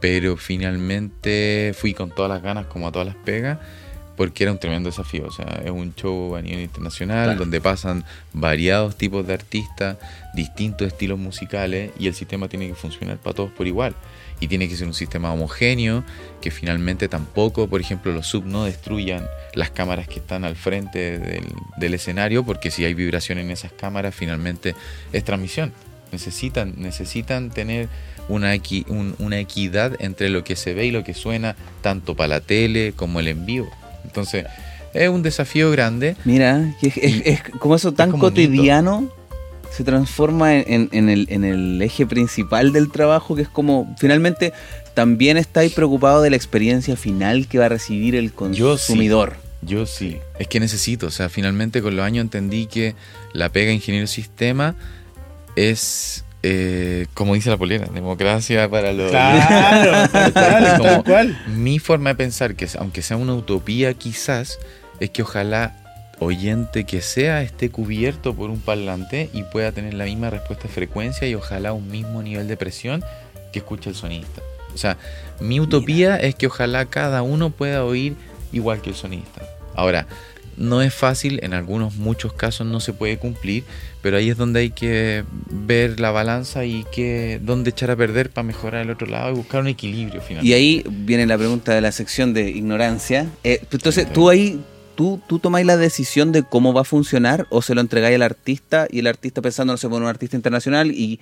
pero finalmente fui con todas las ganas, como a todas las pegas, porque era un tremendo desafío. O sea, es un show a nivel internacional Claro. donde pasan variados tipos de artistas, distintos estilos musicales, y el sistema tiene que funcionar para todos por igual. Y tiene que ser un sistema homogéneo, que finalmente tampoco, por ejemplo, los sub no destruyan las cámaras que están al frente del, del escenario, porque si hay vibración en esas cámaras, finalmente es transmisión. Necesitan, necesitan tener una, equi- un- una equidad entre lo que se ve y lo que suena, tanto para la tele como el en vivo. Entonces, es un desafío grande. Mira, es, es- es como eso tan como cotidiano se transforma en, el, en el eje principal del trabajo, que es como finalmente también estáis preocupados de la experiencia final que va a recibir el Yo sí. consumidor. Yo sí. Es que necesito, o sea, finalmente con los años entendí que la pega ingeniero sistema es, eh, como dice la polera, democracia para los... Claro, Es como cual. Mi forma de pensar, que aunque sea una utopía quizás, es que ojalá oyente que sea esté cubierto por un parlante y pueda tener la misma respuesta de frecuencia y ojalá un mismo nivel de presión que escucha el sonista. O sea, mi utopía es que ojalá cada uno pueda oír igual que el sonista. Ahora, no es fácil, en algunos muchos casos no se puede cumplir, pero ahí es donde hay que ver la balanza y que dónde echar a perder para mejorar el otro lado y buscar un equilibrio finalmente. Y ahí viene la pregunta de la sección de ignorancia. Eh, entonces, tú ahí, tú, tú tomáis la decisión de cómo va a funcionar o se lo entregáis al artista y el artista pensando, no sé, por un artista internacional y,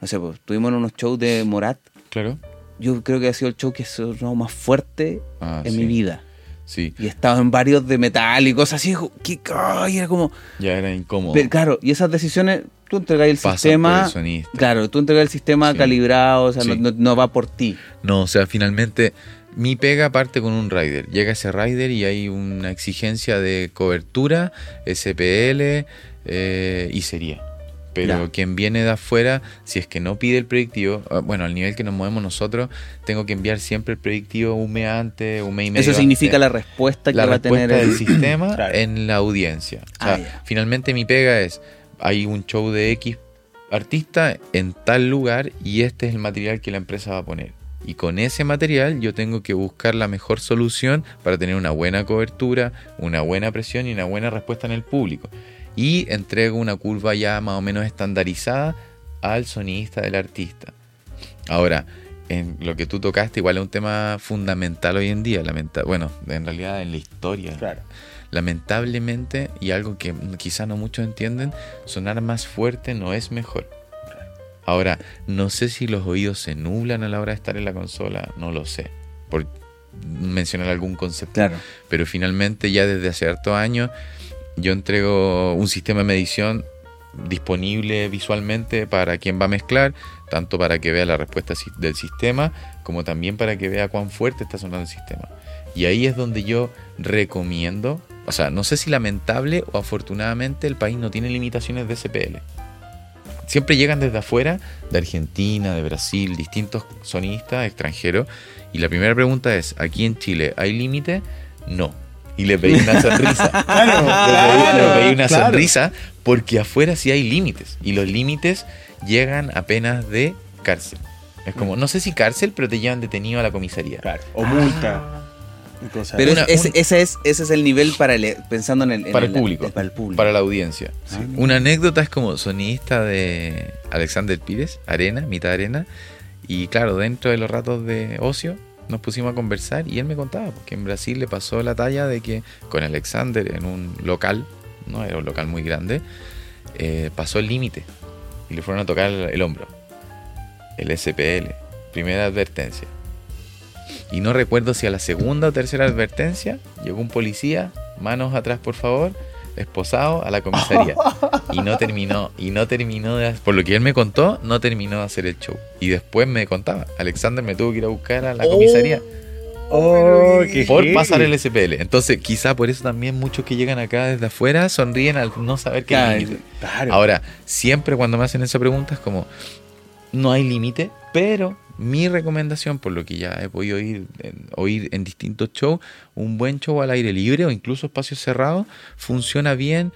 no sé, pues tuvimos unos shows de Morat. Claro. Yo creo que ha sido el show que ha sonado más fuerte Ah, en sí. mi vida. Sí, Y he estado en varios de metal y cosas así. Que, ay, era como. ya era incómodo. Pero, claro, y esas decisiones, tú entregáis el Pasan sistema. por el sonista. Claro, tú entregas el sistema Sí. calibrado, o sea, Sí. no- no va por ti. No, o sea, finalmente mi pega parte con un rider. Llega ese rider y hay una exigencia de cobertura, SPL eh, y sería. Pero quien viene de afuera, si es que no pide el predictivo, ah, bueno, al nivel que nos movemos nosotros, tengo que enviar siempre el predictivo un mes antes, un mes y medio Eso significa antes. la respuesta que la va a tener el. sistema Claro. en la audiencia. O sea, Ah, finalmente mi pega es, hay un show de X artista en tal lugar y este es el material que la empresa va a poner. Y con ese material yo tengo que buscar la mejor solución para tener una buena cobertura, una buena presión y una buena respuesta en el público. Y entrego una curva ya más o menos estandarizada al sonista del artista. Ahora, en lo que tú tocaste, igual es un tema fundamental hoy en día, lamenta bueno, en realidad en la historia. Claro. Lamentablemente, y algo que quizá no muchos entienden, sonar más fuerte no es mejor. Ahora, no sé si los oídos se nublan a la hora de estar en la consola, no lo sé, por mencionar algún concepto. Claro. Pero finalmente ya desde hace hartos años yo entrego un sistema de medición disponible visualmente para quien va a mezclar, tanto para que vea la respuesta del sistema, como también para que vea cuán fuerte está sonando el sistema. Y ahí es donde yo recomiendo, o sea, no sé si lamentable o afortunadamente el país no tiene limitaciones de SPL. Siempre llegan desde afuera, de Argentina, de Brasil, distintos sonistas extranjeros. Y la primera pregunta es, ¿aquí en Chile hay límite? No. Y le pedí una sonrisa. Claro, Le pedí- le pedí una claro. sonrisa porque afuera sí hay límites. Y los límites llegan a penas de cárcel. Es como, no sé si cárcel, pero te llevan detenido a la comisaría. Claro. O multa. y cosas Pero Una- es- ese, un- ese es, ese es el nivel para el, pensando en el, en Para el público. Para el público. Para la audiencia. sí. Ah. Una anécdota es como sonidista de Alexander Pires, arena, mitad arena. Y claro, dentro de los ratos de ocio nos pusimos a conversar y él me contaba porque en Brasil le pasó la talla de que con Alexander en un local, no era un local muy grande, eh, pasó el límite y le fueron a tocar el, el hombro. El SPL, primera advertencia. Y no recuerdo si a la segunda o tercera advertencia llegó un policía, manos atrás por favor, esposado a la comisaría. Y no terminó, y no terminó de, por lo que él me contó, no terminó de hacer el show. Y después me contaba, Alexander me tuvo que ir a buscar a la comisaría Oh, qué por heavy. pasar el SPL. Entonces, quizá por eso también muchos que llegan acá desde afuera sonríen al no saber que hay Claro, límite. Claro. Ahora, siempre cuando me hacen esa pregunta es como, no hay límite, pero mi recomendación, por lo que ya he podido oír en, oír en distintos shows, un buen show al aire libre o incluso espacios cerrados funciona bien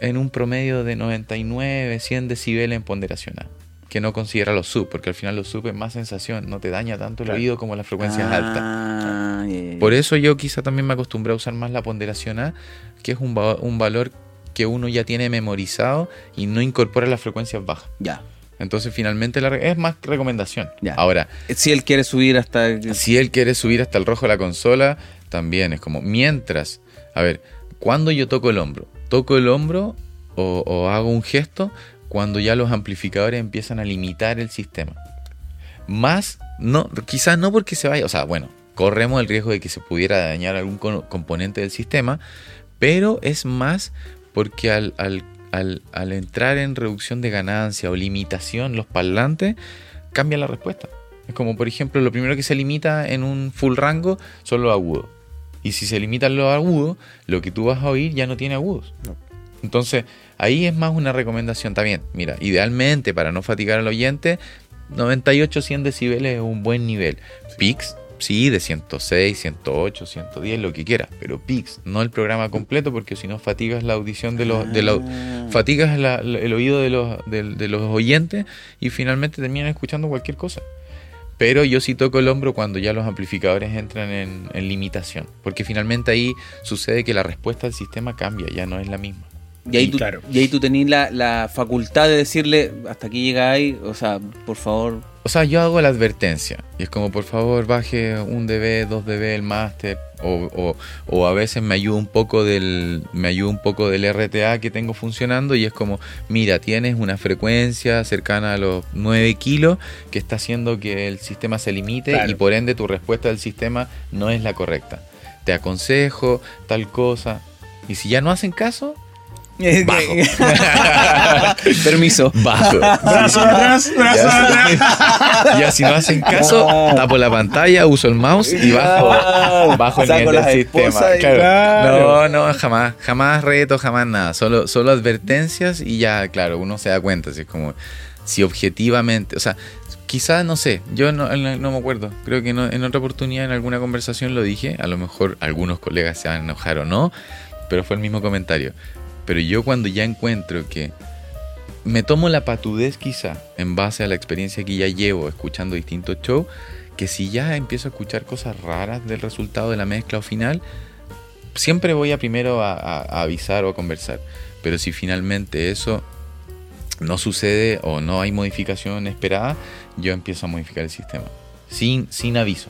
en un promedio de 99, 100 decibeles en ponderación A, que no considera los sub, porque al final los sub es más sensación, no te daña tanto el Claro. oído como las frecuencias altas. Ah. Por eso yo quizá también me acostumbré a usar más la ponderación A, que es un, va- un valor que uno ya tiene memorizado y no incorpora las frecuencias bajas. Ya. Entonces finalmente la es más recomendación. Ya. Ahora, Si él quiere subir hasta. si él quiere subir hasta el rojo de la consola, también es como mientras, a ver, cuando yo toco el hombro, toco el hombro o, o hago un gesto cuando ya los amplificadores empiezan a limitar el sistema. Más, no, quizás no porque se vaya, o sea, bueno, corremos el riesgo de que se pudiera dañar algún co- componente del sistema, pero es más porque al, al- al- al entrar en reducción de ganancia o limitación los parlantes, cambia la respuesta. Es como, por ejemplo, lo primero que se limita en un full rango son los agudos. Y si se limitan los agudos, lo que tú vas a oír ya no tiene agudos. No. Entonces, ahí es más una recomendación también. Mira, idealmente, para no fatigar al oyente, 98-100 decibeles es un buen nivel. Pix, sí, de 106, 108, 110, lo que quieras. Pero Pix, no el programa completo, porque si no fatigas la audición de los... De Ah. fatigas la- la- el oído de los, de, de los oyentes y finalmente terminan escuchando cualquier cosa. Pero yo sí toco el hombro cuando ya los amplificadores entran en, en limitación, porque finalmente ahí sucede que la respuesta del sistema cambia, ya no es la misma. Y ahí Y tú, claro. y ahí tú tenés la, la facultad de decirle, hasta aquí llega ahí, o sea, por favor. O sea, yo hago la advertencia y es como, por favor, baje un dB, dos dB el máster, o, o, o a veces me ayuda un poco del me ayuda un poco del RTA que tengo funcionando y es como, mira, tienes una frecuencia cercana a los 9 kilos que está haciendo que el sistema se limite Claro. y por ende tu respuesta del sistema no es la correcta. Te aconsejo tal cosa y si ya no hacen caso, bajo. Permiso. bajo. Brazo atrás, brazo atrás. Ya, si no hacen caso, tapo la pantalla, uso el mouse y bajo, bajo el nivel del sistema. Claro. Claro. No, no, jamás, jamás reto, jamás nada. Solo, solo advertencias y ya, claro, uno se da cuenta. Si es como, si objetivamente, o sea, quizás, no sé, yo no, no me acuerdo. Creo que no- en otra oportunidad, en alguna conversación lo dije. A lo mejor algunos colegas se van a enojar o no, pero fue el mismo comentario. Pero yo cuando ya encuentro que me tomo la patudez quizá, en base a la experiencia que ya llevo escuchando distintos shows, que si ya empiezo a escuchar cosas raras del resultado de la mezcla o final, siempre voy a primero a, a- a avisar o a conversar. Pero si finalmente eso no sucede o no hay modificación esperada, yo empiezo a modificar el sistema. Sin, sin aviso.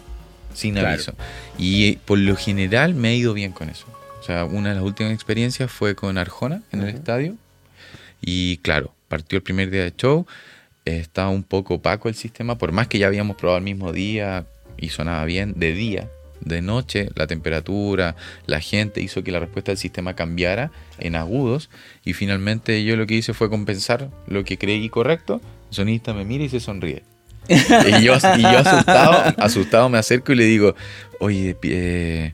Sin Claro. aviso. Y por lo general me ha ido bien con eso. O sea, una de las últimas experiencias fue con Arjona en el estadio. Y claro, partió el primer día de show. Estaba un poco opaco el sistema, por más que ya habíamos probado el mismo día y sonaba bien, de día, de noche, la temperatura, la gente hizo que la respuesta del sistema cambiara en agudos. Y finalmente yo lo que hice fue compensar lo que creí correcto. El sonista me mira y se sonríe. y yo, y yo asustado, asustado me acerco y le digo, oye, eh,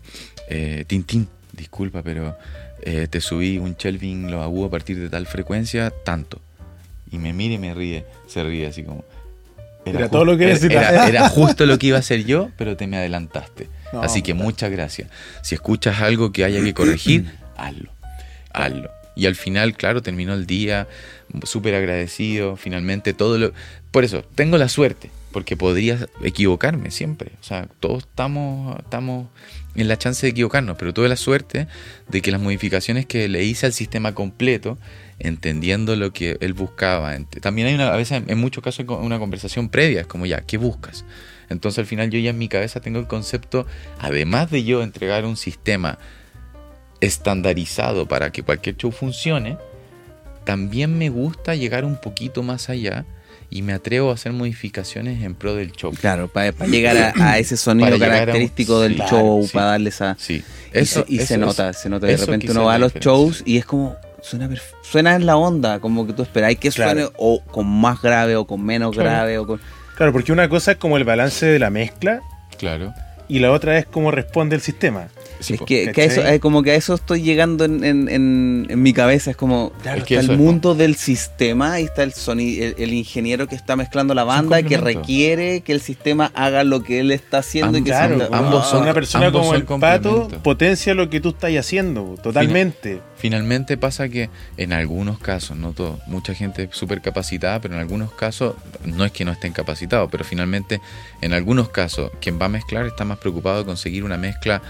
eh, Tintín, disculpa, pero eh, te subí un Kelvin lo agudo a partir de tal frecuencia, tanto. Y me mira y me ríe, se ríe así como... Era todo lo que era- necesitaba. Era, era justo lo que iba a hacer yo, pero te me adelantaste. No, así que muchas gracias. Si escuchas algo que haya que corregir, hazlo. Hazlo. Y al final, claro, terminó el día súper agradecido, finalmente todo lo... Por eso, tengo la suerte, porque podría equivocarme siempre. O sea, todos estamos, estamos en la chance de equivocarnos, pero tuve la suerte de que las modificaciones que le hice al sistema completo, entendiendo lo que él buscaba, también hay una, a veces en muchos casos una conversación previa, es como ya, ¿qué buscas? Entonces al final yo ya en mi cabeza tengo el concepto, además de yo entregar un sistema estandarizado para que cualquier show funcione, también me gusta llegar un poquito más allá y me atrevo a hacer modificaciones en pro del show. Claro, para llegar a, a ese sonido un- característico del Claro, show, sí. para darle esa... Sí, Y, eso, se, y se eso- nota, se nota. De repente uno va a los shows y es como... Suena, suena en la onda, como que tú esperáis que Claro. suene o con más grave o con menos Claro. grave o con... Claro, porque una cosa es como el balance de la mezcla Claro. y la otra es cómo responde el sistema. Sí, es po. que, que a eso, ¿cachai? eh, como que a eso estoy llegando en, en- en- en mi cabeza. Es como, claro, Es que está el es, mundo del sistema y está el, soni- el, el ingeniero que está mezclando la banda que requiere que el sistema haga lo que él está haciendo y que Claro, se- ambos son- una persona ambos como son el pato potencia lo que tú estás haciendo, totalmente. Finalmente pasa que en algunos casos, no todos, mucha gente es súper capacitada, pero en algunos casos no es que no estén capacitados, pero finalmente en algunos casos quien va a mezclar está más preocupado de conseguir una mezcla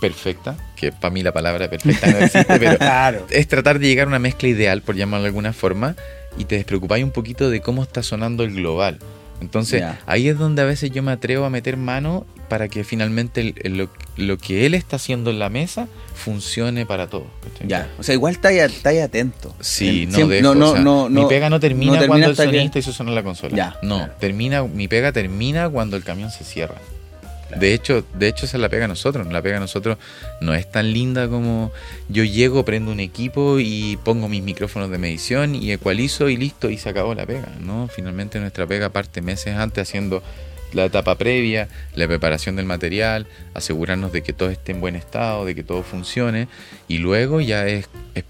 perfecta, que para mí la palabra perfecta no existe, pero Claro. es tratar de llegar a una mezcla ideal, por llamarlo de alguna forma, y te despreocupáis un poquito de cómo está sonando el global. Entonces, ahí es donde a veces yo me atrevo a meter mano para que finalmente el- el- lo, lo que él está haciendo en la mesa funcione para todos. Ya, o sea, igual está ahí, está atento. Sí, no siempre- dejo, no, o sea, no, mi no, pega no termina, no termina cuando el hasta que- sonista hizo sonar la consola. No, claro. termina, mi pega termina cuando el camión se cierra. De hecho, de hecho esa es la pega a nosotros. La pega a nosotros no es tan linda como yo llego, prendo un equipo y pongo mis micrófonos de medición y ecualizo y listo y se acabó la pega. No, finalmente nuestra pega parte meses antes haciendo la etapa previa, la preparación del material, asegurarnos de que todo esté en buen estado, de que todo funcione y luego ya es, es-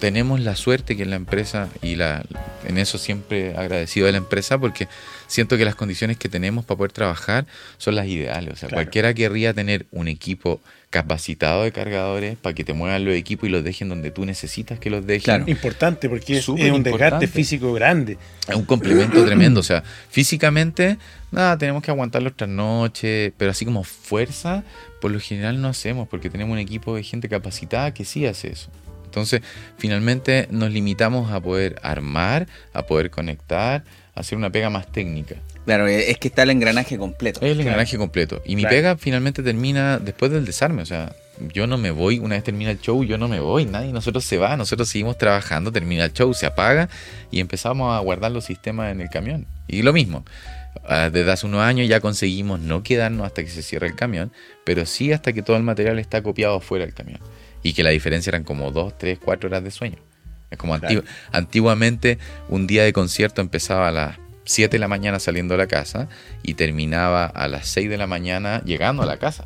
tenemos la suerte que en la empresa y la en eso siempre agradecido de la empresa porque siento que las condiciones que tenemos para poder trabajar son las ideales. O sea, Claro. cualquiera querría tener un equipo capacitado de cargadores para que te muevan los equipos y los dejen donde tú necesitas que los dejen. Claro. Importante porque es, un desgaste físico grande. Es un complemento tremendo. O sea, físicamente, nada, tenemos que aguantar las trasnoches, pero así como fuerza, por lo general no hacemos, porque tenemos un equipo de gente capacitada que sí hace eso. Entonces, finalmente nos limitamos a poder armar, a poder conectar, hacer una pega más técnica. Claro, es que está el engranaje completo. Es el engranaje completo. Y mi Claro. pega finalmente termina después del desarme. O sea, yo no me voy, una vez termina el show, yo no me voy, nadie, nosotros se va, nosotros seguimos trabajando, termina el show, se apaga y empezamos a guardar los sistemas en el camión. Y lo mismo, ah, desde hace unos años ya conseguimos no quedarnos hasta que se cierre el camión, pero sí hasta que todo el material está copiado fuera del camión. Y que la diferencia eran como 2, 3, 4 horas de sueño. Como Claro. antigu- antiguamente un día de concierto empezaba a las 7 de la mañana saliendo de la casa y terminaba a las 6 de la mañana llegando a la casa.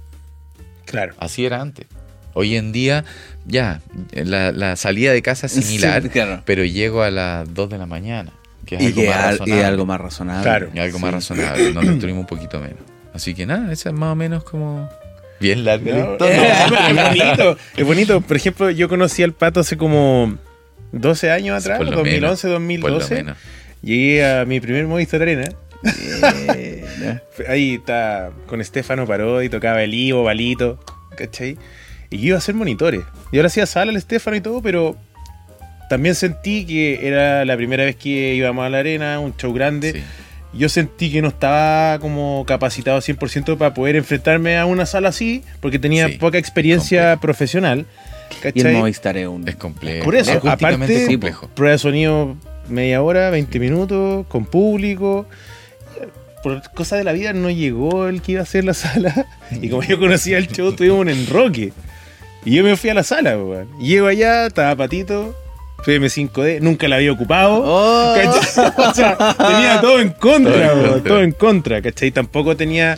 Claro. Así era antes. Hoy en día, ya, la, la salida de casa es similar, Sí, claro. pero llego a las 2 de la mañana, que es Y algo que más al- y razonable. algo más razonable. Claro. Y algo más razonable, nos destruimos un poquito menos. Así que nada, esa es más o menos como bien larga la No, es bonito. Es bonito. Por ejemplo, yo conocí al pato hace como 12 años atrás, Por lo 2011, Por lo 2012. menos. Llegué a mi primer Movistar Arena Bien. Ahí está con Estefano Parodi, tocaba el Ivo, Balito, ¿cachai? Y yo iba a hacer monitores. Yo le hacía sala al Estefano y todo, pero también sentí que era la primera vez que íbamos a la arena, un show grande. Sí. Yo sentí que no estaba como capacitado 100% para poder enfrentarme a una sala así, porque tenía Sí, poca experiencia profesional. Y el. Movistar es un. Es complejo. Por eso, aparte, complejo. prueba de sonido media hora, 20 minutos, con público. Por cosas de la vida no llegó el que iba a hacer la sala. Y como yo conocía el show, tuvimos un enroque. Y yo me fui a la sala, weón. Llego allá, estaba Patito, FM5D, nunca la había ocupado. ¡Oh! ¿cachai? O sea, tenía todo en contra, Todo en weón, contra. todo en contra, ¿cachai? Tampoco tenía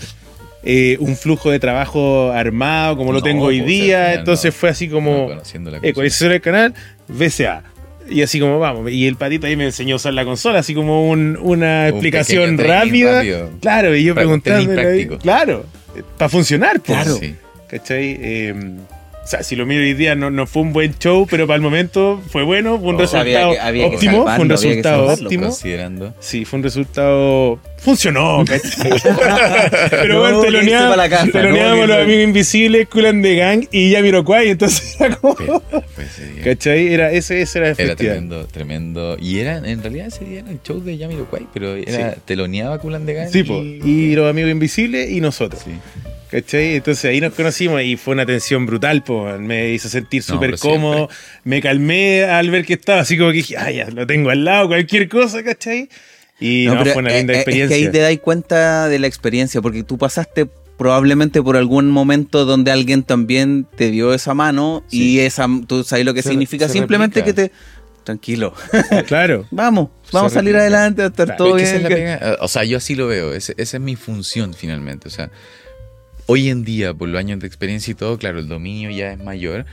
eh, un flujo de trabajo armado como lo tengo hoy día. final Entonces no. fue así como... No, conociendo la Eh, cosa. con ese era el canal, VCA. Y así como vamos. Y el patito ahí me enseñó a usar la consola, así como un- una Un explicación rápida. Claro, y yo preguntando. Claro, para funcionar, pues. Claro. Sí. ¿Cachai? Eh, o sea, si lo miro hoy día, no, no fue un buen show, pero para el momento fue bueno, fue un Oh, resultado había que- había óptimo, fue un resultado salvarlo, óptimo. Considerando. Sí, fue un resultado. Funcionó, ¿cachai? Pero No, bueno, pa' la casa, teloneábamos no, los amigos invisibles, Kulan de Gang y Yamiroquai, entonces era como. Pero, pues, ¿Cachai? Era, ese, ese era el Era tremendo, tremendo. Y era, en realidad ese día era el show de Yamiroquai, pero era, teloneaba Kulan de Gang Sí, po. y los amigos invisibles y nosotros. Sí. ¿Cachai? Entonces ahí nos conocimos y fue una tensión brutal, po. me hizo sentir No, súper pero cómodo, me calmé al ver que estaba así como que dije, ah, ya, lo tengo al lado, cualquier cosa, ¿cachai? Y no, pero, fue una eh, linda eh, experiencia. Es que ahí te das cuenta de la experiencia, porque tú pasaste probablemente por algún momento donde alguien también te dio esa mano y esa tú sabes lo que Se- significa se simplemente replica. que te tranquilo Claro. vamos vamos a salir replica. adelante va a estar Claro, todo Es que esa bien es la pega- o sea, yo así lo veo. ese- esa es mi función finalmente. O sea, hoy en día, por los años de experiencia y todo, claro, el dominio ya es mayor,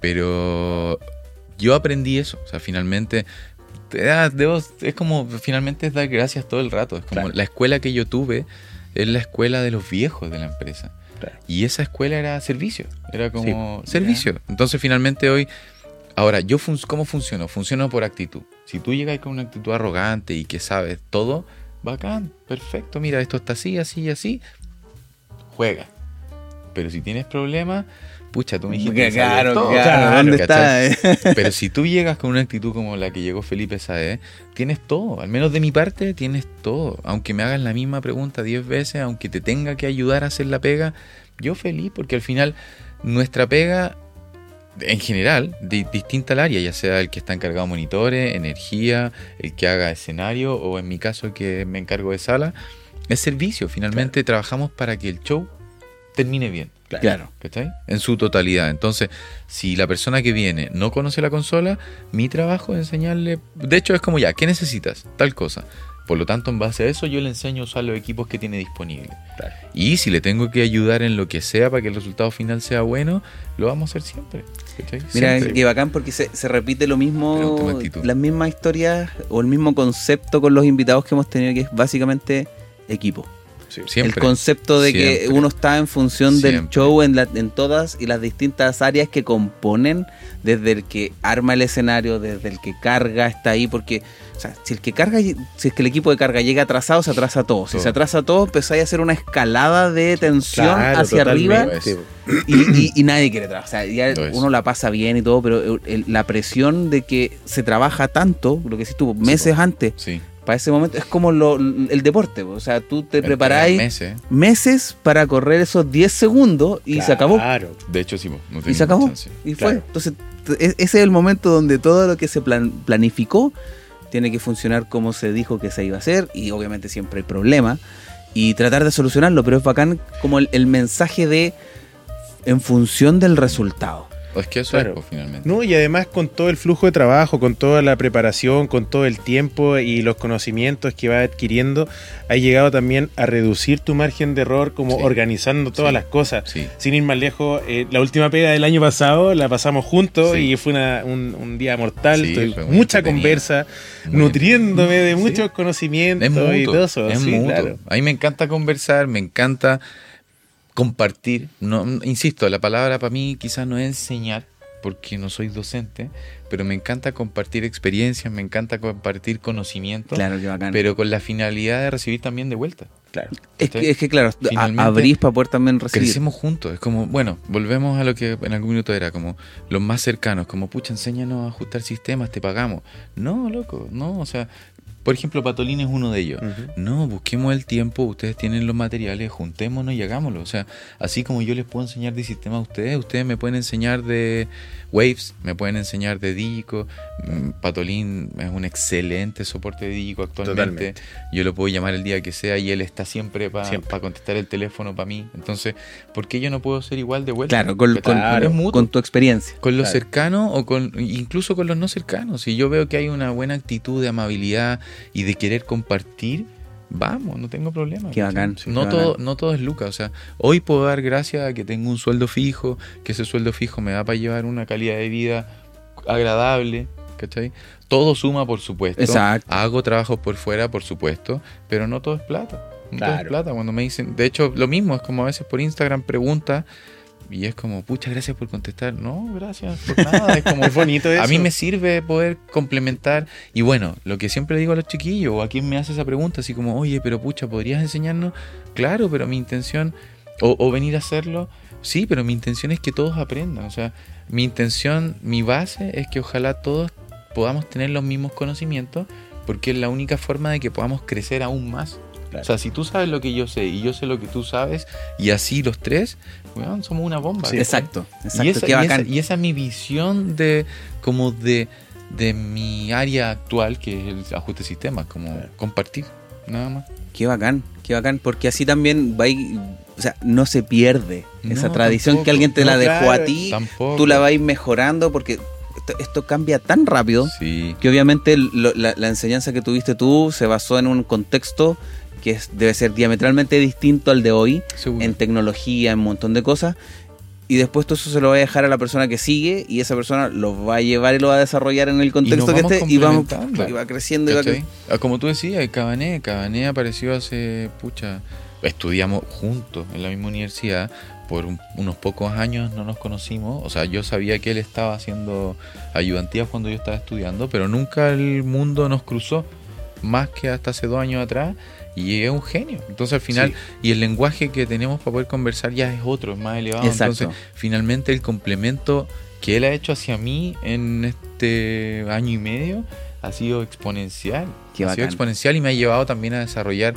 pero yo aprendí eso. O sea, finalmente, te da- debo- es como, finalmente es dar gracias todo el rato. Es como Claro. la escuela que yo tuve es la escuela de los viejos de la empresa. Claro. Y esa escuela era servicio, era como Sí. servicio. Entonces finalmente hoy, ahora, yo fun- ¿cómo funciono? Funciono por actitud. Si tú llegas con una actitud arrogante y que sabes todo, bacán, perfecto, mira, esto está así, así y así, juega. Pero si tienes problemas, pucha, tú me dijiste claro todo. claro, Claro, ¿dónde está eh? Pero si tú llegas con una actitud como la que llegó Felipe Saez, tienes todo. Al menos de mi parte, tienes todo. Aunque me hagas la misma pregunta 10 veces, aunque te tenga que ayudar a hacer la pega, yo feliz, porque al final nuestra pega, en general, di- distinta al área, ya sea el que está encargado de monitores, energía, el que haga escenario, o en mi caso que me encargo de sala, es servicio. Finalmente trabajamos para que el show termine bien. claro ¿Cachai? En su totalidad. Entonces, si la persona que viene no conoce la consola, mi trabajo es enseñarle. De hecho, es como ya, ¿qué necesitas? Tal cosa. Por lo tanto, en base a eso, yo le enseño a usar los equipos que tiene disponibles. Claro. Y si le tengo que ayudar en lo que sea para que el resultado final sea bueno, lo vamos a hacer siempre. ¿cachai? Mira, Siempre. qué bacán porque se, se repite lo mismo, las mismas historias o el mismo concepto con los invitados que hemos tenido, que es básicamente equipo. Sí. Siempre. El concepto de que uno está en función del show en, la- en todas y las distintas áreas que componen, desde el que arma el escenario, desde el que carga, está ahí, porque o sea, si el que carga, si es que el equipo de carga llega atrasado, se atrasa todo. Si Todo. se atrasa todo, empezáis a hacer una escalada de tensión Claro, hacia arriba totalmente. y, y- y nadie quiere trabajar. O sea, ya uno la pasa bien y todo, pero el- la presión de que se trabaja tanto, lo que decís tú, meses antes, Sí. Para ese momento, es como lo- el deporte. O sea, tú te preparáis meses. meses para correr esos 10 segundos y se acabó. Claro. De hecho, sí, no Y se acabó. chance. Y fue. Claro. Entonces, e- ese es el momento donde todo lo que se plan- planificó tiene que funcionar como se dijo que se iba a hacer. Y obviamente siempre hay problemas. Y tratar de solucionarlo. Pero es bacán como el, el mensaje de en función del resultado. Es que eso Claro. es, po, finalmente. No, y además con todo el flujo de trabajo, con toda la preparación, con todo el tiempo y los conocimientos que va adquiriendo, ha llegado también a reducir tu margen de error como Sí. organizando todas Sí. las cosas. Sí. Sin ir más lejos, eh, la última pega del año pasado la pasamos juntos y fue una- un, un día mortal. Mucha conversa, nutriéndome de muchos conocimientos Es y mutuo, todo eso. es mutuo. claro. A mí me encanta conversar, me encanta compartir. No, insisto, la palabra para mí quizás no es enseñar, porque no soy docente, pero me encanta compartir experiencias, me encanta compartir conocimientos, Claro, qué bacán. pero con la finalidad de recibir también de vuelta. Claro. es, que, es que, claro, Finalmente, abrís para poder también recibir. Crecemos juntos, es como, bueno, volvemos a lo que en algún minuto era, como los más cercanos, como, pucha, enséñanos a ajustar sistemas, te pagamos. No, loco, no, o sea, por ejemplo, Patolín es uno de ellos. No, busquemos el tiempo, ustedes tienen los materiales, juntémonos y hagámoslo. O sea, así como yo les puedo enseñar de sistema a ustedes, ustedes me pueden enseñar de Waves, me pueden enseñar de Digico. Mm, Patolín es un excelente soporte de Digico actualmente. Totalmente. Yo lo puedo llamar el día que sea y él está siempre para Siempre. contestar el teléfono para mí. Entonces, ¿por qué yo no puedo ser igual de vuelta? Claro, con, con- con tu experiencia. Con los Claro. cercanos o con incluso con los no cercanos. Si yo veo que hay una buena actitud de amabilidad y de querer compartir, vamos, no tengo problema. Qué bacán, No qué todo, bacán. no todo es Lucas. O sea, hoy puedo dar gracias a que tengo un sueldo fijo, que ese sueldo fijo me da para llevar una calidad de vida agradable. ¿Cachai? Todo suma, por supuesto. Exacto. Hago trabajos por fuera, por supuesto, pero no todo es plata. No todo es Claro. plata. Cuando me dicen, de hecho, lo mismo, es como a veces por Instagram pregunta y es como, pucha, gracias por contestar. No, gracias por nada. Es como, Es bonito eso. a mí me sirve poder complementar. Y bueno, lo que siempre le digo a los chiquillos, o a quien me hace esa pregunta, así como, oye, pero pucha, ¿podrías enseñarnos? Claro, pero mi intención, o, o venir a hacerlo, sí, pero mi intención es que todos aprendan. O sea, mi intención, mi base es que ojalá todos podamos tener los mismos conocimientos, porque es la única forma de que podamos crecer aún más. Claro. O sea, si tú sabes lo que yo sé y yo sé lo que tú sabes, y así los tres, weón, somos una bomba. Exacto, exacto. Y esa, qué y esa- bacán. y esa es mi visión de como de, de mi área actual, que es el ajuste de sistemas, como Claro. compartir, nada más. Qué bacán, qué bacán, porque así también va y- o sea, no se pierde esa tradición tampoco. que alguien te la dejó claro, a ti, Tampoco. tú la vas a ir mejorando porque esto, esto cambia tan rápido Sí. que obviamente lo- la, la enseñanza que tuviste tú se basó en un contexto que es- debe ser diametralmente distinto al de hoy, seguro. en tecnología, en un montón de cosas. Y después tú eso se lo va a dejar a la persona que sigue y esa persona lo va a llevar y lo va a desarrollar en el contexto que esté y, vamos, complementando. y va creciendo y va cre- Ah, Como tú decías, Cabané, Cabané apareció hace, pucha, estudiamos juntos en la misma universidad, por un- unos pocos años no nos conocimos, o sea, yo sabía que él estaba haciendo ayudantías cuando yo estaba estudiando, pero nunca el mundo nos cruzó, más que hasta hace dos años atrás, y es un genio. Entonces al final, Sí. y el lenguaje que tenemos para poder conversar ya es otro, es más elevado. Exacto. Entonces, finalmente el complemento que él ha hecho hacia mí en este año y medio ha sido exponencial. Qué ha sido exponencial y me ha llevado también a desarrollar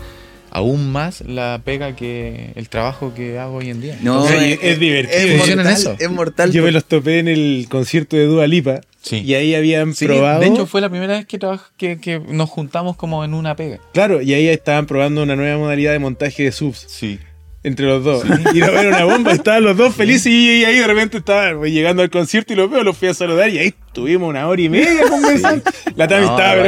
aún más la pega que el trabajo que hago hoy en día. No, es, divertido. Es mortal, eso. es mortal. Yo me los topé en el concierto de Dua Lipa Sí. y ahí habían Sí, probado. de hecho fue la primera vez que, que, que nos juntamos como en una pega. Claro, y ahí estaban probando una nueva modalidad de montaje de subs Sí. Entre los dos. Y no era una bomba, estaban los dos felices y, y ahí de repente estaban pues, llegando al concierto y los veo, los fui a saludar y ahí estuvimos una hora y media conversando. La Tami No, estaba,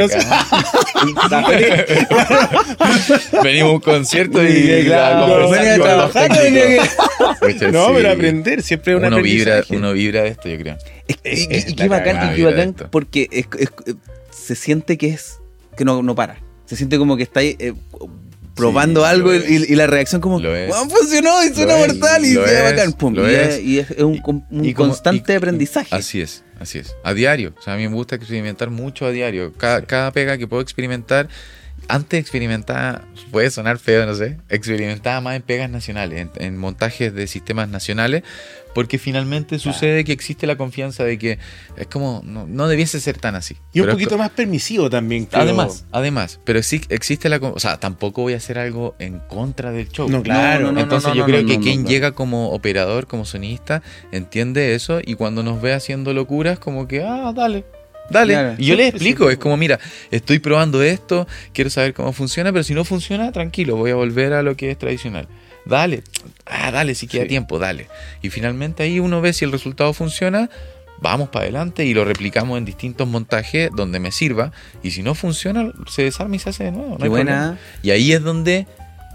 pero. Venimos a un concierto y, Sí, claro, venía a trabajar, No, sí. pero aprender siempre es un uno vibra, uno vibra de esto, yo creo. Es- y, y- es y qué bacán, y qué bacán porque es- es- se siente que es que no, no para. Se siente como que está ahí, eh, probando Sí, algo y, la reacción como Lo es. "Weón, funcionó y suena es, mortal y es, bacán. Pum, y, es. y es un, Y- con- un y como- constante aprendizaje. Así es, así es. A diario. O sea, a mí me gusta experimentar mucho a diario. Cada, cada pega que puedo experimentar, antes experimentaba, puede sonar feo, no sé, experimentaba más en pegas nacionales, en, en montajes de sistemas nacionales, porque finalmente sucede que existe la confianza de que es como, no, no debiese ser tan así. Y un poquito más permisivo también. creo. Además, además, pero sí existe la... O sea, tampoco voy a hacer algo en contra del show. No, claro. No, no, Entonces no, yo no, creo no, que no, quien no. llega como operador, como sonista, entiende eso y cuando nos ve haciendo locuras, como que, ah, dale, dale. Claro. Y yo le Sí, explico, es como, mira, estoy probando esto, quiero saber cómo funciona, pero si no funciona, tranquilo, voy a volver a lo que es tradicional. Dale, ah, dale, si queda Sí. tiempo, dale. Y finalmente ahí uno ve si el resultado funciona, vamos para adelante y lo replicamos en distintos montajes donde me sirva. Y si no funciona, se desarma y se hace de nuevo. no Qué buena. Y ahí es donde,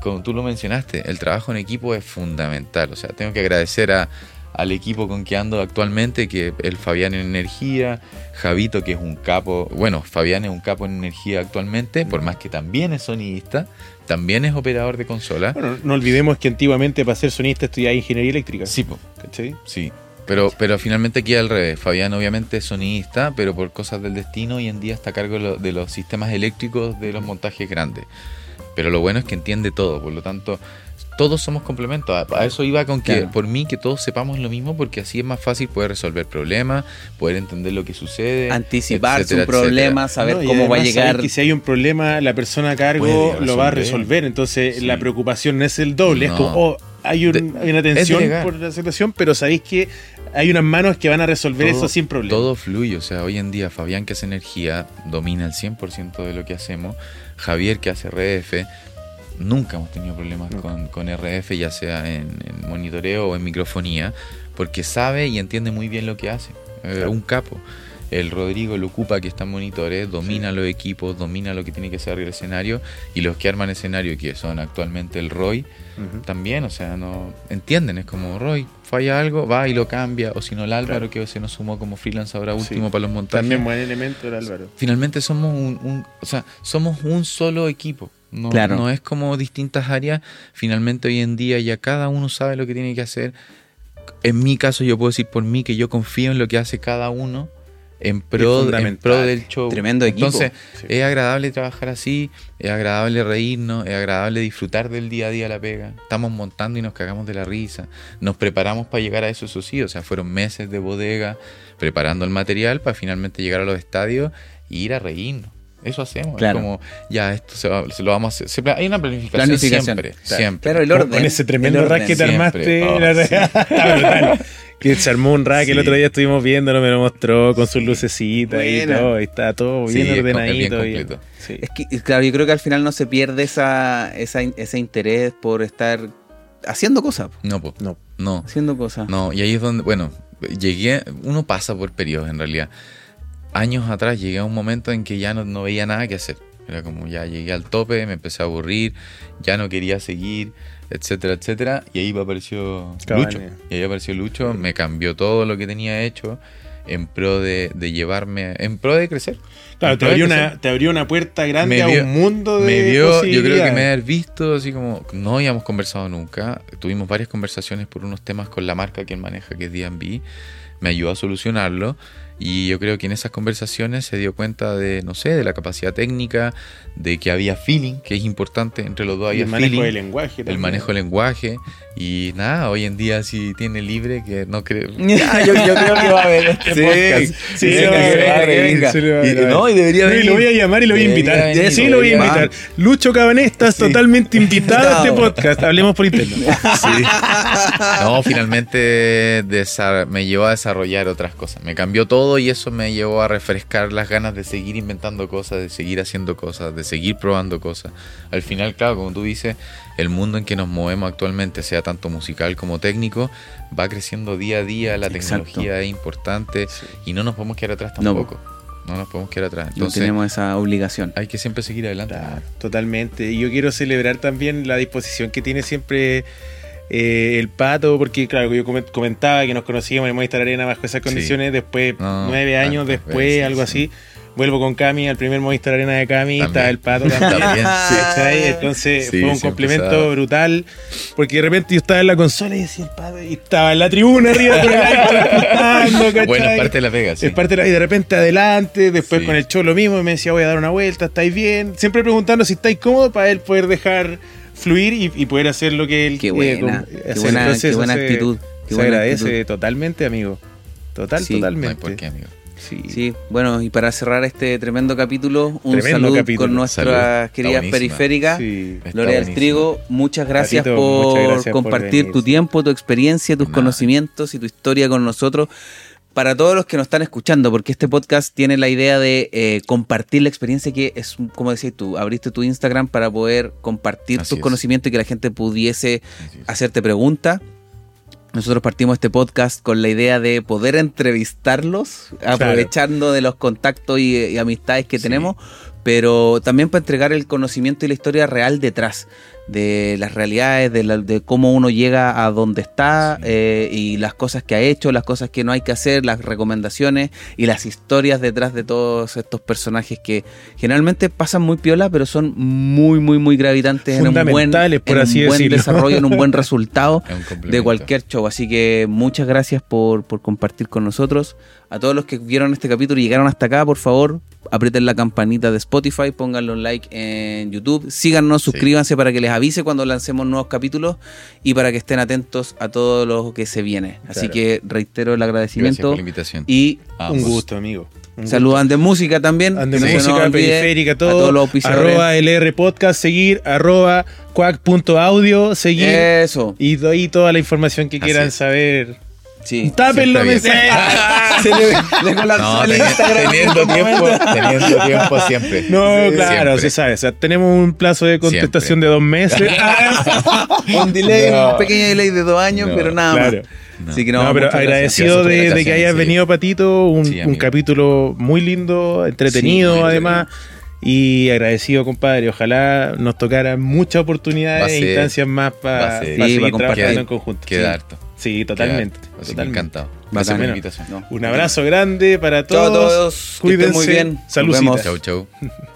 como tú lo mencionaste, el trabajo en equipo es fundamental. O sea, tengo que agradecer a, al equipo con que ando actualmente, que el Fabián en energía, Javito, que es un capo, bueno, Fabián es un capo en energía actualmente, por más que también es sonidista, también es operador de consola. Bueno, no olvidemos que antiguamente para ser sonista estudiaba ingeniería eléctrica. Sí, po, ¿Cachai? sí. Pero, pero finalmente aquí al revés. Fabián obviamente es sonidista, pero por cosas del destino hoy en día está a cargo de, lo- de los sistemas eléctricos de los montajes grandes. Pero lo bueno es que entiende todo, por lo tanto, todos somos complementos. A, a eso iba con que, Claro. por mí, que todos sepamos lo mismo, porque así es más fácil poder resolver problemas, poder entender lo que sucede. Anticiparse etcétera, un problema, etcétera. saber No, cómo va a llegar. que si hay un problema, la persona a cargo lo va a resolver. Entonces, Sí. la preocupación no es el doble. Es No. como, oh, hay, un- hay una tensión por la situación, pero sabéis que hay unas manos que van a resolver Todo- eso sin problema. Todo fluye, o sea, hoy en día Fabián que hace energía domina el 100% de lo que hacemos, Javier que hace RF, nunca hemos tenido problemas con, con RF, ya sea en, en monitoreo o en microfonía, porque sabe y entiende muy bien lo que hace, Eh, Claro. un capo. El Rodrigo lo ocupa que está en monitores, domina los equipos, domina lo que tiene que ser el escenario y los que arman escenario, que son actualmente el Roy, también, o sea, no entienden, es como Roy, falla algo, va y lo cambia, o si no el Álvaro Claro. que se nos sumó como freelance ahora Sí. último para los montajes. También buen elemento el Álvaro. Finalmente somos un, un- o sea, somos un solo equipo. No, Claro. no es como distintas áreas. Finalmente hoy en día ya cada uno sabe lo que tiene que hacer. En mi caso yo puedo decir por mí que yo confío en lo que hace cada uno en pro, en fundamental. pro del show. Tremendo equipo. Entonces, Sí. es agradable trabajar así, es agradable reírnos, es agradable disfrutar del día a día la pega. Estamos montando y nos cagamos de la risa. Nos preparamos para llegar a eso, eso sí. O sea, fueron meses de bodega preparando el material para finalmente llegar a los estadios y ir a reírnos. Eso hacemos. Claro. Es como, ya, esto se, va- se lo vamos a hacer. Hay una planificación, Planificación. siempre. Claro. Siempre. Claro, el orden. Con ese tremendo el rack que te Siempre. armaste. Oh, la- sí. Que se armó un rack, el Sí. otro día estuvimos viéndolo, me lo mostró con sus lucecitas y Buena. todo, y está todo Sí, bien bien ordenadito. bien. Sí. Es que, claro, yo creo que al final no se pierde esa, esa, ese interés por estar haciendo cosas. No, po. No. No. Haciendo cosas. No, y ahí es donde, bueno, llegué, uno pasa por periodos en realidad. Años atrás llegué a un momento en que ya no, no veía nada que hacer. Era como ya llegué al tope, me empecé a aburrir, ya no quería seguir, etcétera, etcétera. Y ahí apareció Cabaña. Lucho. Y ahí apareció Lucho, me cambió todo lo que tenía hecho en pro de, de llevarme, en pro de crecer. Claro, te abrió, una, te abrió una puerta grande Me a un mundo de me vio, yo creo que me haber visto así como no habíamos conversado nunca. Tuvimos varias conversaciones por unos temas con la marca que él maneja, que es D&B. Me ayudó a solucionarlo y yo creo que en esas conversaciones se dio cuenta de, no sé, de la capacidad técnica, de que había feeling, que es importante, entre los dos había el manejo feeling, del lenguaje. el también. manejo del lenguaje y nada, hoy en día si tiene libre, que no creo... Ya, yo, yo creo que va a haber este Sí, podcast. Sí, ver. no, y debería No, y lo voy a llamar y lo voy a invitar. venir, sí, lo voy a invitar. Lucho Cabané, estás Sí. totalmente invitado a este podcast. Hablemos por interno. Sí. No, finalmente me llevó a desarrollar otras cosas. Me cambió todo y eso me llevó a refrescar las ganas de seguir inventando cosas, de seguir haciendo cosas, de seguir probando cosas. Al final, claro, como tú dices, el mundo en que nos movemos actualmente, sea tanto musical como técnico, va creciendo día a día, la Exacto. tecnología es importante Sí. y no nos podemos quedar atrás tampoco. No, nos podemos quedar atrás. No tenemos esa obligación. hay que siempre seguir adelante. Claro, totalmente. Y yo quiero celebrar también la disposición que tiene siempre eh, el pato, porque claro, yo comen- comentaba que nos conocíamos en Movistar Arena bajo esas Sí. condiciones, después, No, nueve años después, veces, algo sí. así. Vuelvo con Cami al primer Movistar Arena de Cami, También. está el pato también. También, sí. ¿cachai? Entonces Sí, fue un complemento brutal, porque de repente yo estaba en la consola y decía el pato, y estaba en la tribuna arriba con el. Bueno, es parte de la pega, sí. Es parte de la- y de repente adelante, después Sí. con el show lo mismo, y me decía voy a dar una vuelta, ¿estáis bien? Siempre preguntando si estáis cómodos para él poder dejar fluir y, y poder hacer lo que él Qué eh, buena, qué buena- Entonces, qué buena se- actitud, qué se buena agradece actitud. totalmente, amigo. Total, Sí, No hay totalmente. por qué, amigo. Sí. Sí, bueno, y para cerrar este tremendo capítulo, un Tremendo saludo capítulo. con nuestras queridas periféricas. Sí. Gloria buenísimo. Trigo, muchas gracias Patito, por muchas gracias por compartir tu tiempo, tu experiencia, tus conocimientos y tu historia con nosotros. Para todos los que nos están escuchando, porque este podcast tiene la idea de eh, compartir la experiencia que es, como decías tú, abriste tu Instagram para poder compartir Así tus es. conocimientos y que la gente pudiese hacerte preguntas. Nosotros partimos este podcast con la idea de poder entrevistarlos, aprovechando de los contactos y, y amistades que Sí. tenemos, pero también para entregar el conocimiento y la historia real detrás de las realidades, de, la- de cómo uno llega a donde está eh, y las cosas que ha hecho, las cosas que no hay que hacer, las recomendaciones y las historias detrás de todos estos personajes que generalmente pasan muy piola, pero son muy, muy, muy gravitantes en un buen, por en un así buen desarrollo, en un buen resultado un de cualquier show. Así que muchas gracias por, por compartir con nosotros. A todos los que vieron este capítulo y llegaron hasta acá, por favor, aprieten la campanita de Spotify, pónganle un like en YouTube, síganos, Sí. suscríbanse para que les avise cuando lancemos nuevos capítulos y para que estén atentos a todo lo que se viene. Así que reitero el Gracias agradecimiento por la invitación. y A Un gusto, amigo. Un de música también. Ande no música, periférica, a todo. todos los. Arroba LR Podcast, seguir, arroba cuac.audio, seguir. Eso. Y doy toda la información que Así quieran es. saber. Sí. Tápenlo, Se le, le colapsó No, el teni- Instagram. teniendo tiempo, teniendo tiempo siempre. No, Sí, claro, siempre. se sabe. O sea, tenemos un plazo de contestación Siempre. de dos meses. un delay, No. un pequeño delay de dos años, No, pero nada claro. más. No. Así que No, no, pero agradecido de, que hayas sí. venido, Patito. Un, Sí, capítulo muy lindo, entretenido Sí, muy además. Y agradecido, compadre. Ojalá nos tocaran muchas oportunidades e instancias más para a ser- Sí, seguir para compartir. trabajando en conjunto. Queda sí. harto. Sí, totalmente. Queda harto. Así totalmente. encantado. Gracias por la invitación. No. Un abrazo grande para todos. a todos. Cuídense. muy bien. Vemos. Chau, chau.